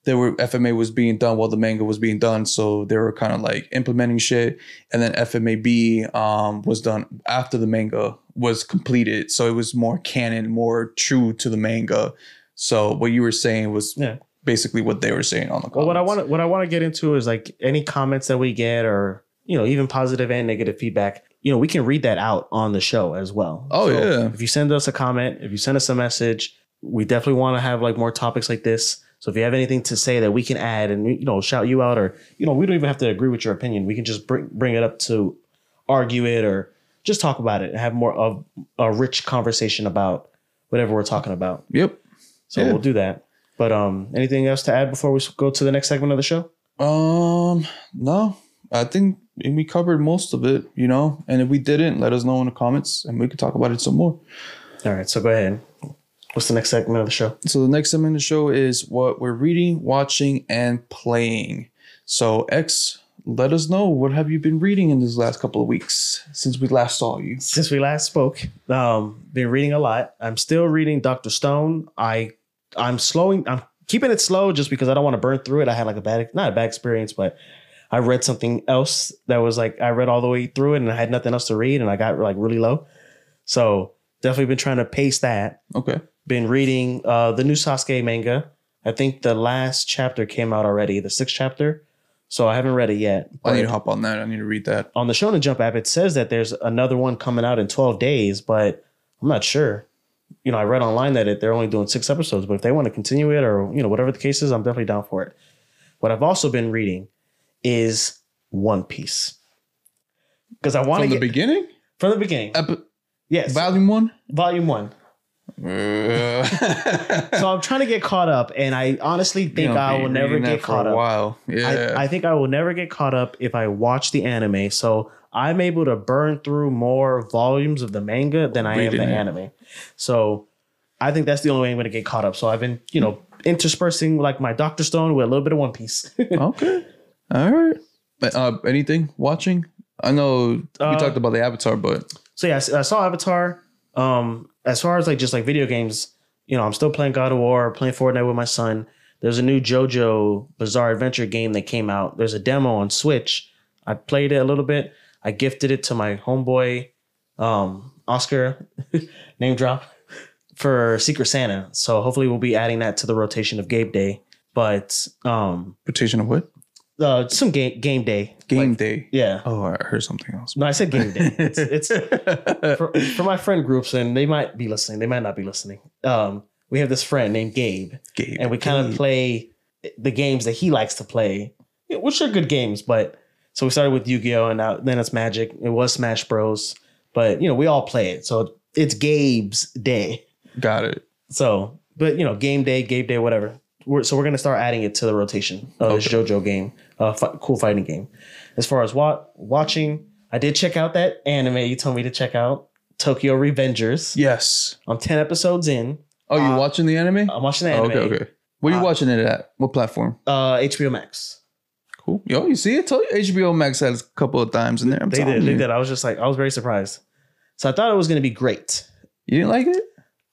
There were FMA was being done while the manga was being done, so they were kind of like implementing shit, and then FMAB um, was done after the manga was completed, so it was more canon, more true to the manga. So what you were saying was Yeah. Basically what they were saying on the. Well, what I want to what I want to get into is like any comments that we get, or you know, even positive and negative feedback. You know, we can read that out on the show as well. Oh, yeah. If you send us a comment, if you send us a message, we definitely want to have like more topics like this. So if you have anything to say that we can add and you know shout you out, or you know, we don't even have to agree with your opinion. We can just bring bring it up to argue it or just talk about it and have more of a rich conversation about whatever we're talking about. Yep. So Yeah. we'll do that. But um, anything else to add before we go to the next segment of the show? Um, no, I think we covered most of it, you know. And if we didn't, let us know in the comments, and we could talk about it some more. All right, so go ahead. What's the next segment of the show? So the next segment of the show is what we're reading, watching, and playing. So X, let us know what have you been reading in these last couple of weeks since we last saw you. Since we last spoke, um, been reading a lot. I'm still reading Doctor Stone. I I'm slowing. I'm keeping it slow just because I don't want to burn through it. I had like a bad, not a bad experience, but I read something else that was like I read all the way through it and I had nothing else to read and I got like really low. So definitely been trying to pace that. Okay. Been reading uh the new Sasuke manga. I think the last chapter came out already, the sixth chapter. So I haven't read it yet. I need to hop on that. I need to read that. on the Shonen Jump app, it says that there's another one coming out in 12 days, but I'm not sure. You know, I read online that it, they're only doing six episodes, but if they want to continue it or, you know, whatever the case is, I'm definitely down for it. What I've also been reading is One Piece. Because I want to. From the get beginning? from the beginning. Epi- yes, volume one? volume one. So I'm trying to get caught up, and I honestly think I will never get caught up. while. Yeah. I, I think I will never get caught up if I watch the anime. So I'm able to burn through more volumes of the manga than I am the it. anime. So I think that's the only way I'm going to get caught up. So I've been, you know, interspersing like my Doctor Stone with a little bit of One Piece. okay. All right. But, uh, anything watching? I know we Uh, talked about the Avatar, but so yeah, I saw Avatar. Um, as far as like just like video games, you know, I'm still playing God of War, playing Fortnite with my son. There's a new JoJo Bizarre Adventure game that came out. There's a demo on Switch. I played it a little bit. I gifted it to my homeboy, um, Oscar, name drop, for Secret Santa. So hopefully we'll be adding that to the rotation of Game Day. But um, rotation of what? uh, some game game day. Game Like, day. Yeah. Oh, I heard something else. No, I said game day. It's, it's for, for my friend groups, and they might be listening. They might not be listening. Um, we have this friend named Gabe, Gabe. and we kind of play the games that he likes to play, which are good games. But so we started with Yu Gi Oh, and now then it's Magic. It was Smash Bros, but you know we all play it, so it's Gabe's day. Got it. So, but you know, game day, Gabe day, whatever. We're, so we're gonna start adding it to the rotation of this JoJo game, uh, fi- cool fighting game. As far as wa- watching, I did check out that anime you told me to check out, Tokyo Revengers. Yes. I'm ten episodes in. Oh, you Uh, watching the anime? I'm watching the Oh, anime. okay, okay. What are you Uh, watching it at? What platform? Uh, HBO Max. Cool. Yo, you see it? Told you HBO Max has a couple of times in there. I'm They did. They you. did. I was just like, I was very surprised. So I thought it was gonna be great. You didn't like it?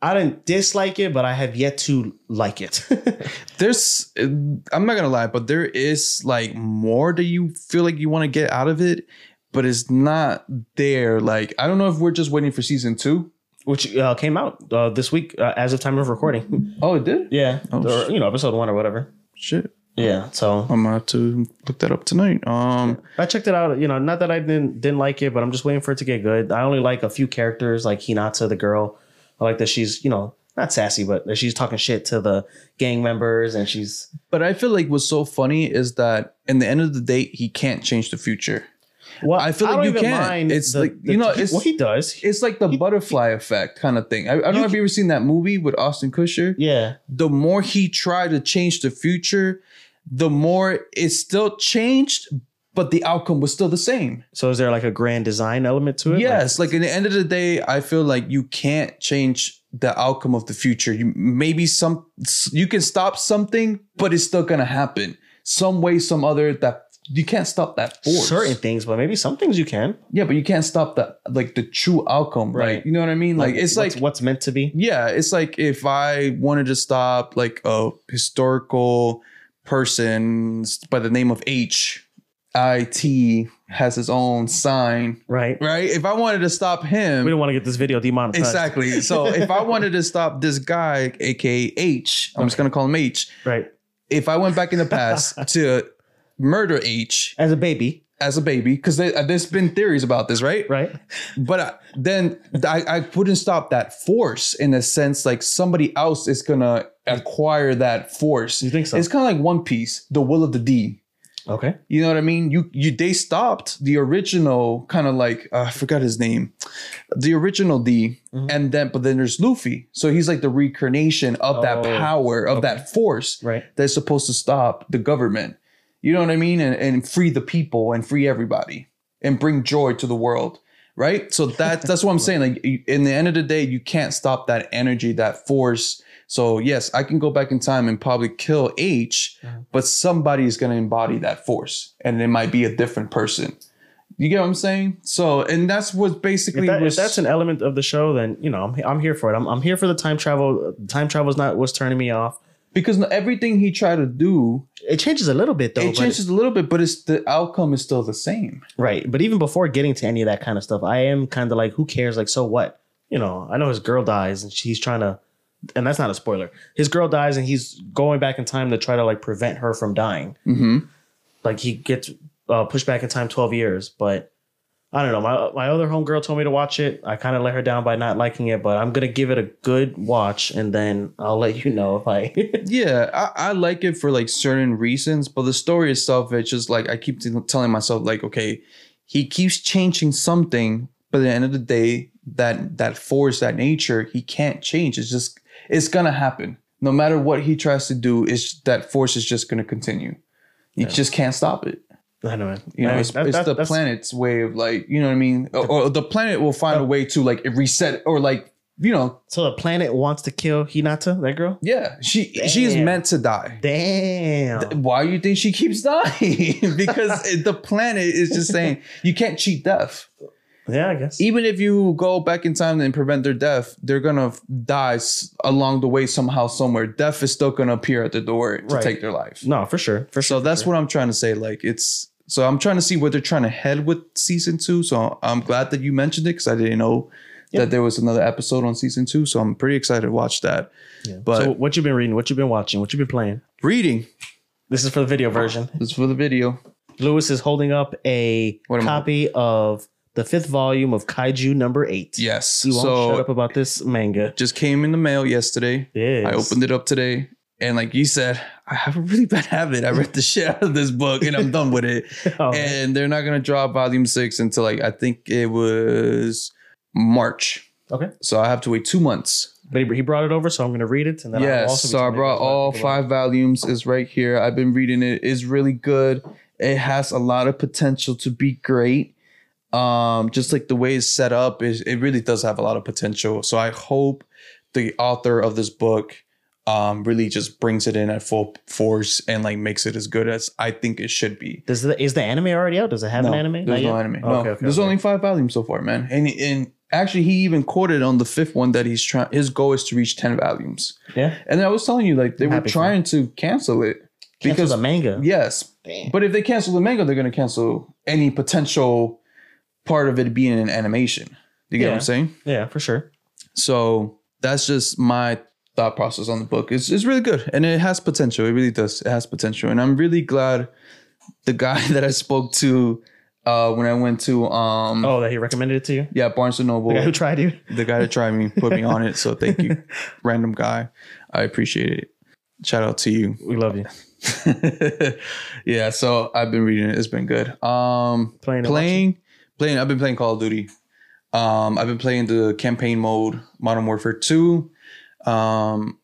I didn't dislike it, but I have yet to like it. There's, I'm not gonna lie, but there is like more that you feel like you want to get out of it, but it's not there. Like I don't know if we're just waiting for season two. Which uh, came out uh, this week uh, as of time of recording. Oh, it did. yeah, Oh, or, you know, episode one or whatever. Shit, Yeah, so I'm gonna have to look that up tonight. Um, I checked it out. You know, not that I didn't didn't like it, but I'm just waiting for it to get good. I only like a few characters, like Hinata, the girl. I like that she's you know not sassy, but that she's talking shit to the gang members, and she's but I feel like what's so funny is that in the end of the day, he can't change the future. well. I feel like don't you even can. mind It's the- like- the- you know, it's- what he does. It's like the butterfly effect kind of thing. I, I don't know if you ever seen that movie with Ashton Kutcher. yeah, the more he tried to change the future, the more it still changed, but the outcome was still the same. So is there like a grand design element to it? Yes, like, in the end of the day, I feel like you can't change the outcome of the future. You maybe some you can stop something, but it's still gonna happen some way, some other. That you can't stop that Like force. certain things, but maybe some things you can. yeah, but you can't stop the like the true outcome, right? You know what I mean? Like, it's what's, like what's meant to be. yeah, it's like if I wanted to stop like a historical person by the name of H, I T has his own sign, Right. right? If I wanted to stop him, We don't want to get this video demonetized. Exactly. So if I wanted to stop this guy, aka H, I'm just gonna call him H. Right. If I went back in the past to murder H As a baby. As a baby, because there's been theories about this, right? Right. But I, then I, I wouldn't stop that force in a sense, like somebody else is gonna acquire that force. You think so? It's kind of like One Piece, the will of the D. Okay. You know what I mean? You you they stopped the original kind of like uh, I forgot his name, the original D, Mhm. and then but then there's Luffy. So he's like the reincarnation of that Oh, power of okay. that force Right. that's supposed to stop the government. You know what I mean? And and free the people and free everybody and bring joy to the world. Right. So that's that's what I'm saying. Like in the end of the day, you can't stop that energy, that force. So yes, I can go back in time and probably kill H, Mhm. but somebody is going to embody that force, and it might be a different person. You get what I'm saying? So, and that's what If, basically that, if that's an element of the show, then you know I'm, I'm here for it. I'm, I'm here for the time travel. Time travel is not what's turning me off. Because everything he tried to do, It changes a little bit though. it changes a little bit, but it's the outcome is still the same. Right. But even before getting to any of that kind of stuff, I am kind of like, who cares? Like, so what? You know, I know his girl dies and she's trying to, and that's not a spoiler. His girl dies and he's going back in time to try to like prevent her from dying. Mm-hmm. Like he gets uh, pushed back in time 12 years. But I don't know. My, my other homegirl told me to watch it. I kind of let her down by not liking it, but I'm going to give it a good watch and then I'll let you know if I. Yeah, I, I like it for like certain reasons, but the story itself, it's just like I keep t- telling myself, like, okay, he keeps changing something, but at the end of the day, that that force, that nature, he can't change. It's just it's gonna happen. No matter what he tries to do, is that force is just gonna continue. You Yeah. just can't stop it. I know. You know, it's, that- it's that- the that's- planet's way of like, you know what I mean? Or, or the planet will find uh, a way to like reset or like, you know, So the planet wants to kill Hinata, that girl? yeah, she she is meant to die. Damn. Why do you think she keeps dying? because the planet is just saying you can't cheat death. Yeah, I guess. Even if you go back in time and prevent their death, they're gonna die along the way somehow, somewhere. Death is still gonna appear at the door to Right. take their life. No, for sure. For sure. So that's what I'm trying to say. Like it's so I'm trying to see where they're trying to head with season two. So I'm glad that you mentioned it because I didn't know Yep. that there was another episode on season two. So I'm pretty excited to watch that. Yeah. But- so what you've been reading? What you've been watching? What you've been playing? Reading This is for the video version. this is for the video. Lewis is holding up a am I- copy of the fifth volume of Kaiju number eight. Yes. You won't so shut up about this manga. just came in the mail yesterday. Yes. I opened it up today, and like you said, I have a really bad habit. I read the shit out of this book, and I'm done with it. Oh, And they're not gonna drop volume six until like I think it was March. okay. So I have to wait two months. But he, he brought it over, so I'm going to read it. And then I'll yes. also So I brought guys what I all five volumes. Is right here. I've been reading it. It's really good. It has a lot of potential to be great. Um, just like the way it's set up, is it really does have a lot of potential. So I hope the author of this book um really just brings it in at full force and like makes it as good as I think it should be. Does the, is the anime already out? Does it have no, an anime? There's Not no yet? anime. Okay, no, okay, there's okay. only five volumes so far, man. And and actually, he even quoted on the fifth one that he's trying. His goal is to reach ten volumes. Yeah. And I was telling you, like they I'm were trying to cancel it Because because the manga. yes, Damn. but if they cancel the manga, they're going to cancel any potential part of it being an animation. You get what I'm saying? Yeah, for sure. So that's just my thought process on the book. is it's really good and it has potential. It really does. It has potential. And I'm really glad the guy that I spoke to uh, when I went to um Oh, that he recommended it to you? yeah Barnes and Noble, The guy who tried you? the guy that tried me put me on it. So thank you, random guy. I appreciate it. Shout out to you. We love you. yeah, so I've been reading it. It's been good. Um Playing playing playing I've been playing Call of Duty. Um I've been playing the campaign mode Modern Warfare 2. Um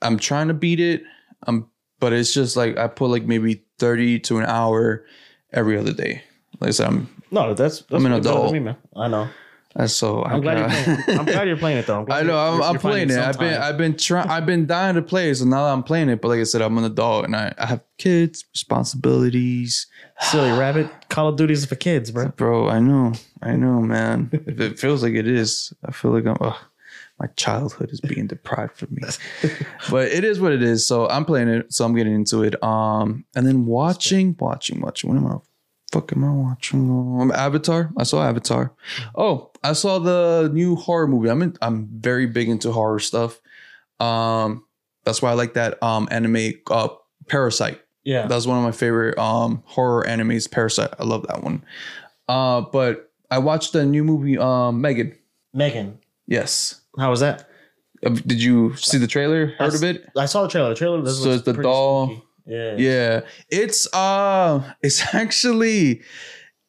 I'm trying to beat it. Um but it's just like I put like maybe 30 to an hour every other day. Like I said, I'm No, that's, that's I'm an what it does to adult. me, man. I know. that's so. I'm glad you're playing. I'm glad you're playing it though. I'm glad I know. I'm, I'm playing it. I've been. I've been trying. I've been dying to play it. So now that I'm playing it, but like I said, I'm an adult and I, I have kids, responsibilities. silly rabbit. Call of Duty is for kids, bro. Bro, I know. I know, man. if it feels like it is, I feel like I'm. ugh, my childhood is being deprived from me. but it is what it is. So I'm playing it. So I'm getting into it. Um, and then watching, watching, watching. What am I? Fuck am I watching? Um, Avatar. I saw Avatar. Oh, I saw the new horror movie. I'm in, I'm very big into horror stuff. Um, that's why I like that um anime uh Parasyte. Yeah. That's one of my favorite um horror animes, Parasyte. I love that one. Uh, but I watched the new movie, um, Megan. Megan. Yes. How was that? Uh, Did you see the trailer? Heard of it? I saw the trailer. The trailer. So it's the doll- spooky. Yeah. Yeah. It's uh it's actually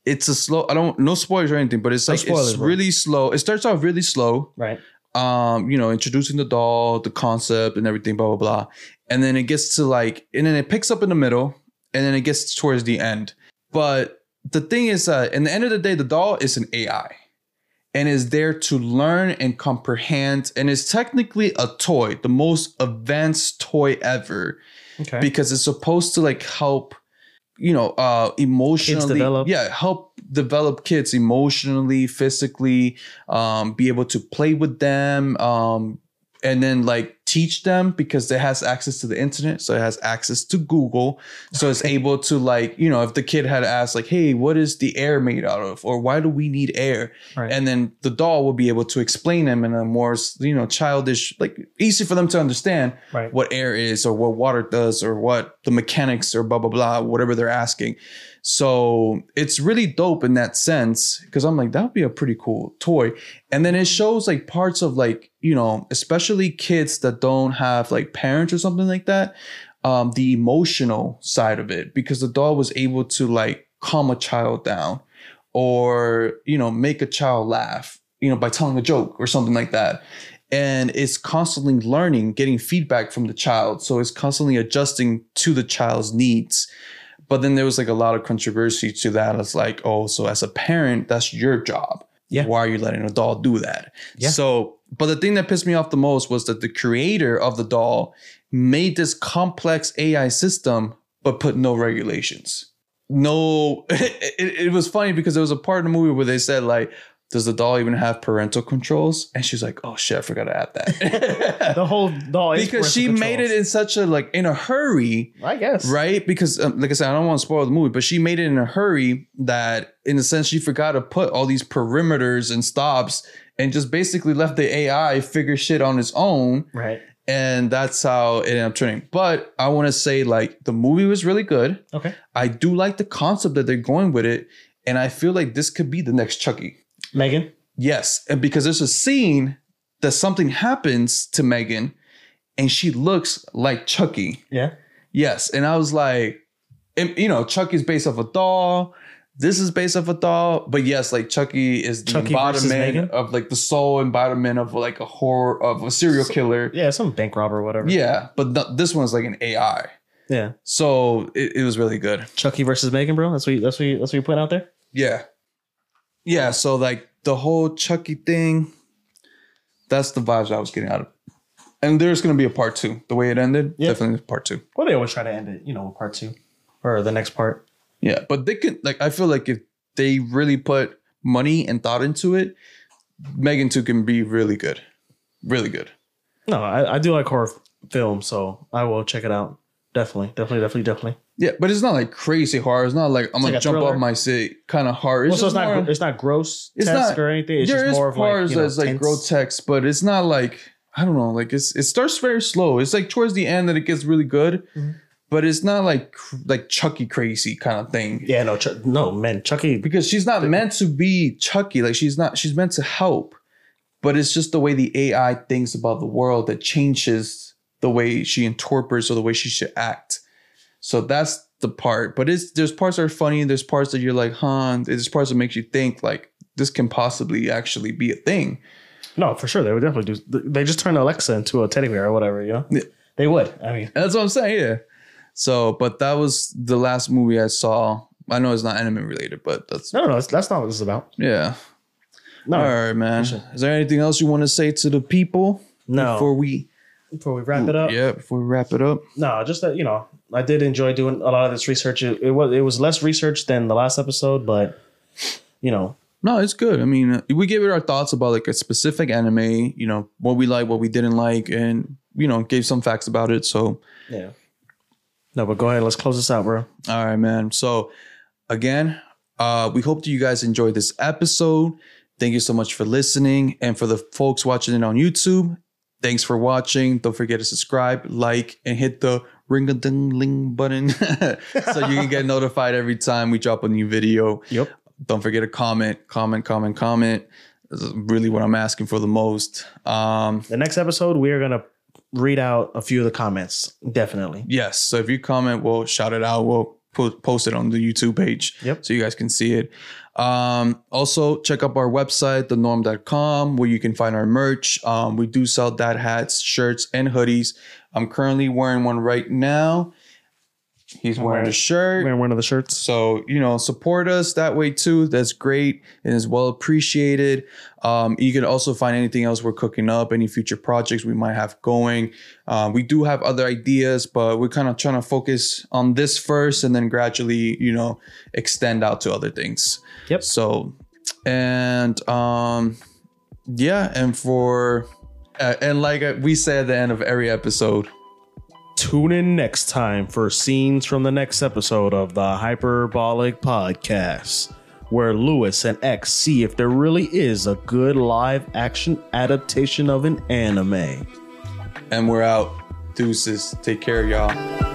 it's a slow I don't no spoilers or anything, but it's No like spoilers, it's bro. really slow. It starts off really slow. Right. um, you know, introducing the doll, the concept and everything, blah, blah, blah. And then it gets to like, and then it picks up in the middle and then it gets towards the end. But the thing is, uh, in the end of the day, the doll is an AI and is there to learn and comprehend and is technically a toy, the most advanced toy ever Okay. because it's supposed to like help you know uh emotionally develop. yeah help develop kids emotionally physically um be able to play with them um and then like teach them because it has access to the internet so it has access to google. So it's able to like you know if the kid had asked like hey what is the air made out of? Or why do we need air? Right. and then the doll will be able to explain them in a more you know childish like easy for them to understand right. what air is or what water does or what the mechanics or blah blah blah whatever they're asking so it's really dope in that sense because i'm like that would be a pretty cool toy. And then it shows like parts of like you know especially kids that don't have like parents or something like that um the emotional side of it because the doll was able to like calm a child down or you know make a child laugh you know by telling a joke or something like that. And it's constantly learning getting feedback from the child. So it's constantly adjusting to the child's needs but then there was like a lot of controversy to that it's like oh so as a parent that's your job Yeah. why are you letting a doll do that Yeah. so but the thing that pissed me off the most was that the creator of the doll made this complex ai system but put no regulations no it, it was funny because there was a part in the movie where they said like does the doll even have parental controls and she's like oh shit i forgot to add that the whole doll is because she parental made it in such a like in a hurry I guess. right because um, like i said i don't want to spoil the movie but she made it in a hurry that in a sense she forgot to put all these perimeters and stops and just basically left the ai figure shit on its own Right. and that's how it ended up turning but i want to say like the movie was really good Okay. I do like the concept that they're going with it, and I feel like this could be the next Chucky. Megan. Yes, and because there's a scene that something happens to Megan, and she looks like Chucky. Yeah. Yes, and I was like, and, you know, Chucky's based off a doll. This is based off a doll, but yes, like Chucky is the Chucky embodiment of like the soul embodiment of like a horror of a serial killer. Yeah. Some bank robber or whatever. Yeah, but th- this one's like an AI, Yeah. so it, it was really good. Chucky versus Megan, bro. That's what you, that's what you, that's what you put out there. Yeah. Yeah. So like the whole Chucky thing, that's the vibes I was getting out of it. And there's gonna be a part two. The way it ended, Yeah. definitely part two. Well, they always try to end it, you know, with part two or the next part. Yeah. But they could like I feel like if they really put money and thought into it, Megan 2 can be really good. Really good. No, I, I do like horror films, so I will check it out. Definitely, definitely, definitely, definitely. Yeah, but it's not like crazy hard. It's not like I'm It's gonna like jump thriller? off my seat kind of hard. It's Well, so it's not more- it's not gross It's not- or anything. It's there just is more of like parts you know, that's like tense. grotesque, but it's not like I don't know. Like it's it starts very slow. It's like towards the end that it gets really good, Mhm. but it's not like like Chucky crazy kind of thing. Yeah, no, Ch- no, man, Chucky. Because she's not meant to be Chucky. Like she's not. She's meant to help, but it's just the way the AI thinks about the world that changes the way she interprets or the way she should act. So that's the part. But it's there's parts that are funny. There's parts that you're like, huh. There's parts that makes you think like this can possibly actually be a thing. No, for sure, they would definitely do. They just turned Alexa into a teddy bear or whatever. You know, Yeah. they would. I mean, that's what I'm saying. Yeah. So, but that was the last movie I saw I know it's not anime related, but that's No, no. That's, that's not what this is about. yeah. No, All right, man. Is there anything else you want to say to the people no. before we? Before we wrap it up, Yeah, before we wrap it up. no, just that you know, I did enjoy doing a lot of this research. It, it was it was less research than the last episode, but you know, No, it's good. I mean, uh, we gave it our thoughts about like a specific anime, you know, what we like, what we didn't like, and you know, gave some facts about it. So, yeah. No, but go ahead. Let's close this out, bro. all right, man. So, again, uh, we hope that you guys enjoyed this episode. Thank you so much for listening, and for the folks watching it on YouTube, thanks for watching. Don't forget to subscribe, like, and hit the ring a ding ling button so you can get notified every time we drop a new video. Yep. don't forget to comment, comment, comment, comment. This is really what I'm asking for the most. Um, The next episode, we are gonna read out a few of the comments. Definitely. yes. So if you comment, we'll shout it out. We'll po- post it on the YouTube page Yep. so you guys can see it. Um, also, check out our website, thenorm.com, where you can find our merch. Um, we do sell dad hats, shirts, and hoodies. I'm currently wearing one right now. He's wearing wearing- a shirt. Wearing one of the shirts. So, you know, support us that way too. That's great and is well appreciated. Um, you can also find anything else we're cooking up, any future projects we might have going. Um, we do have other ideas, but we're kind of trying to focus on this first and then gradually, you know, extend out to other things. Yep. So, and um, yeah, and for, uh, and like we say at the end of every episode, Tune in next time for scenes from the next episode of the Hyperbolic Podcast, where Lewis and X see if there really is a good live action adaptation of an anime. and we're out. Deuces. Take care, y'all.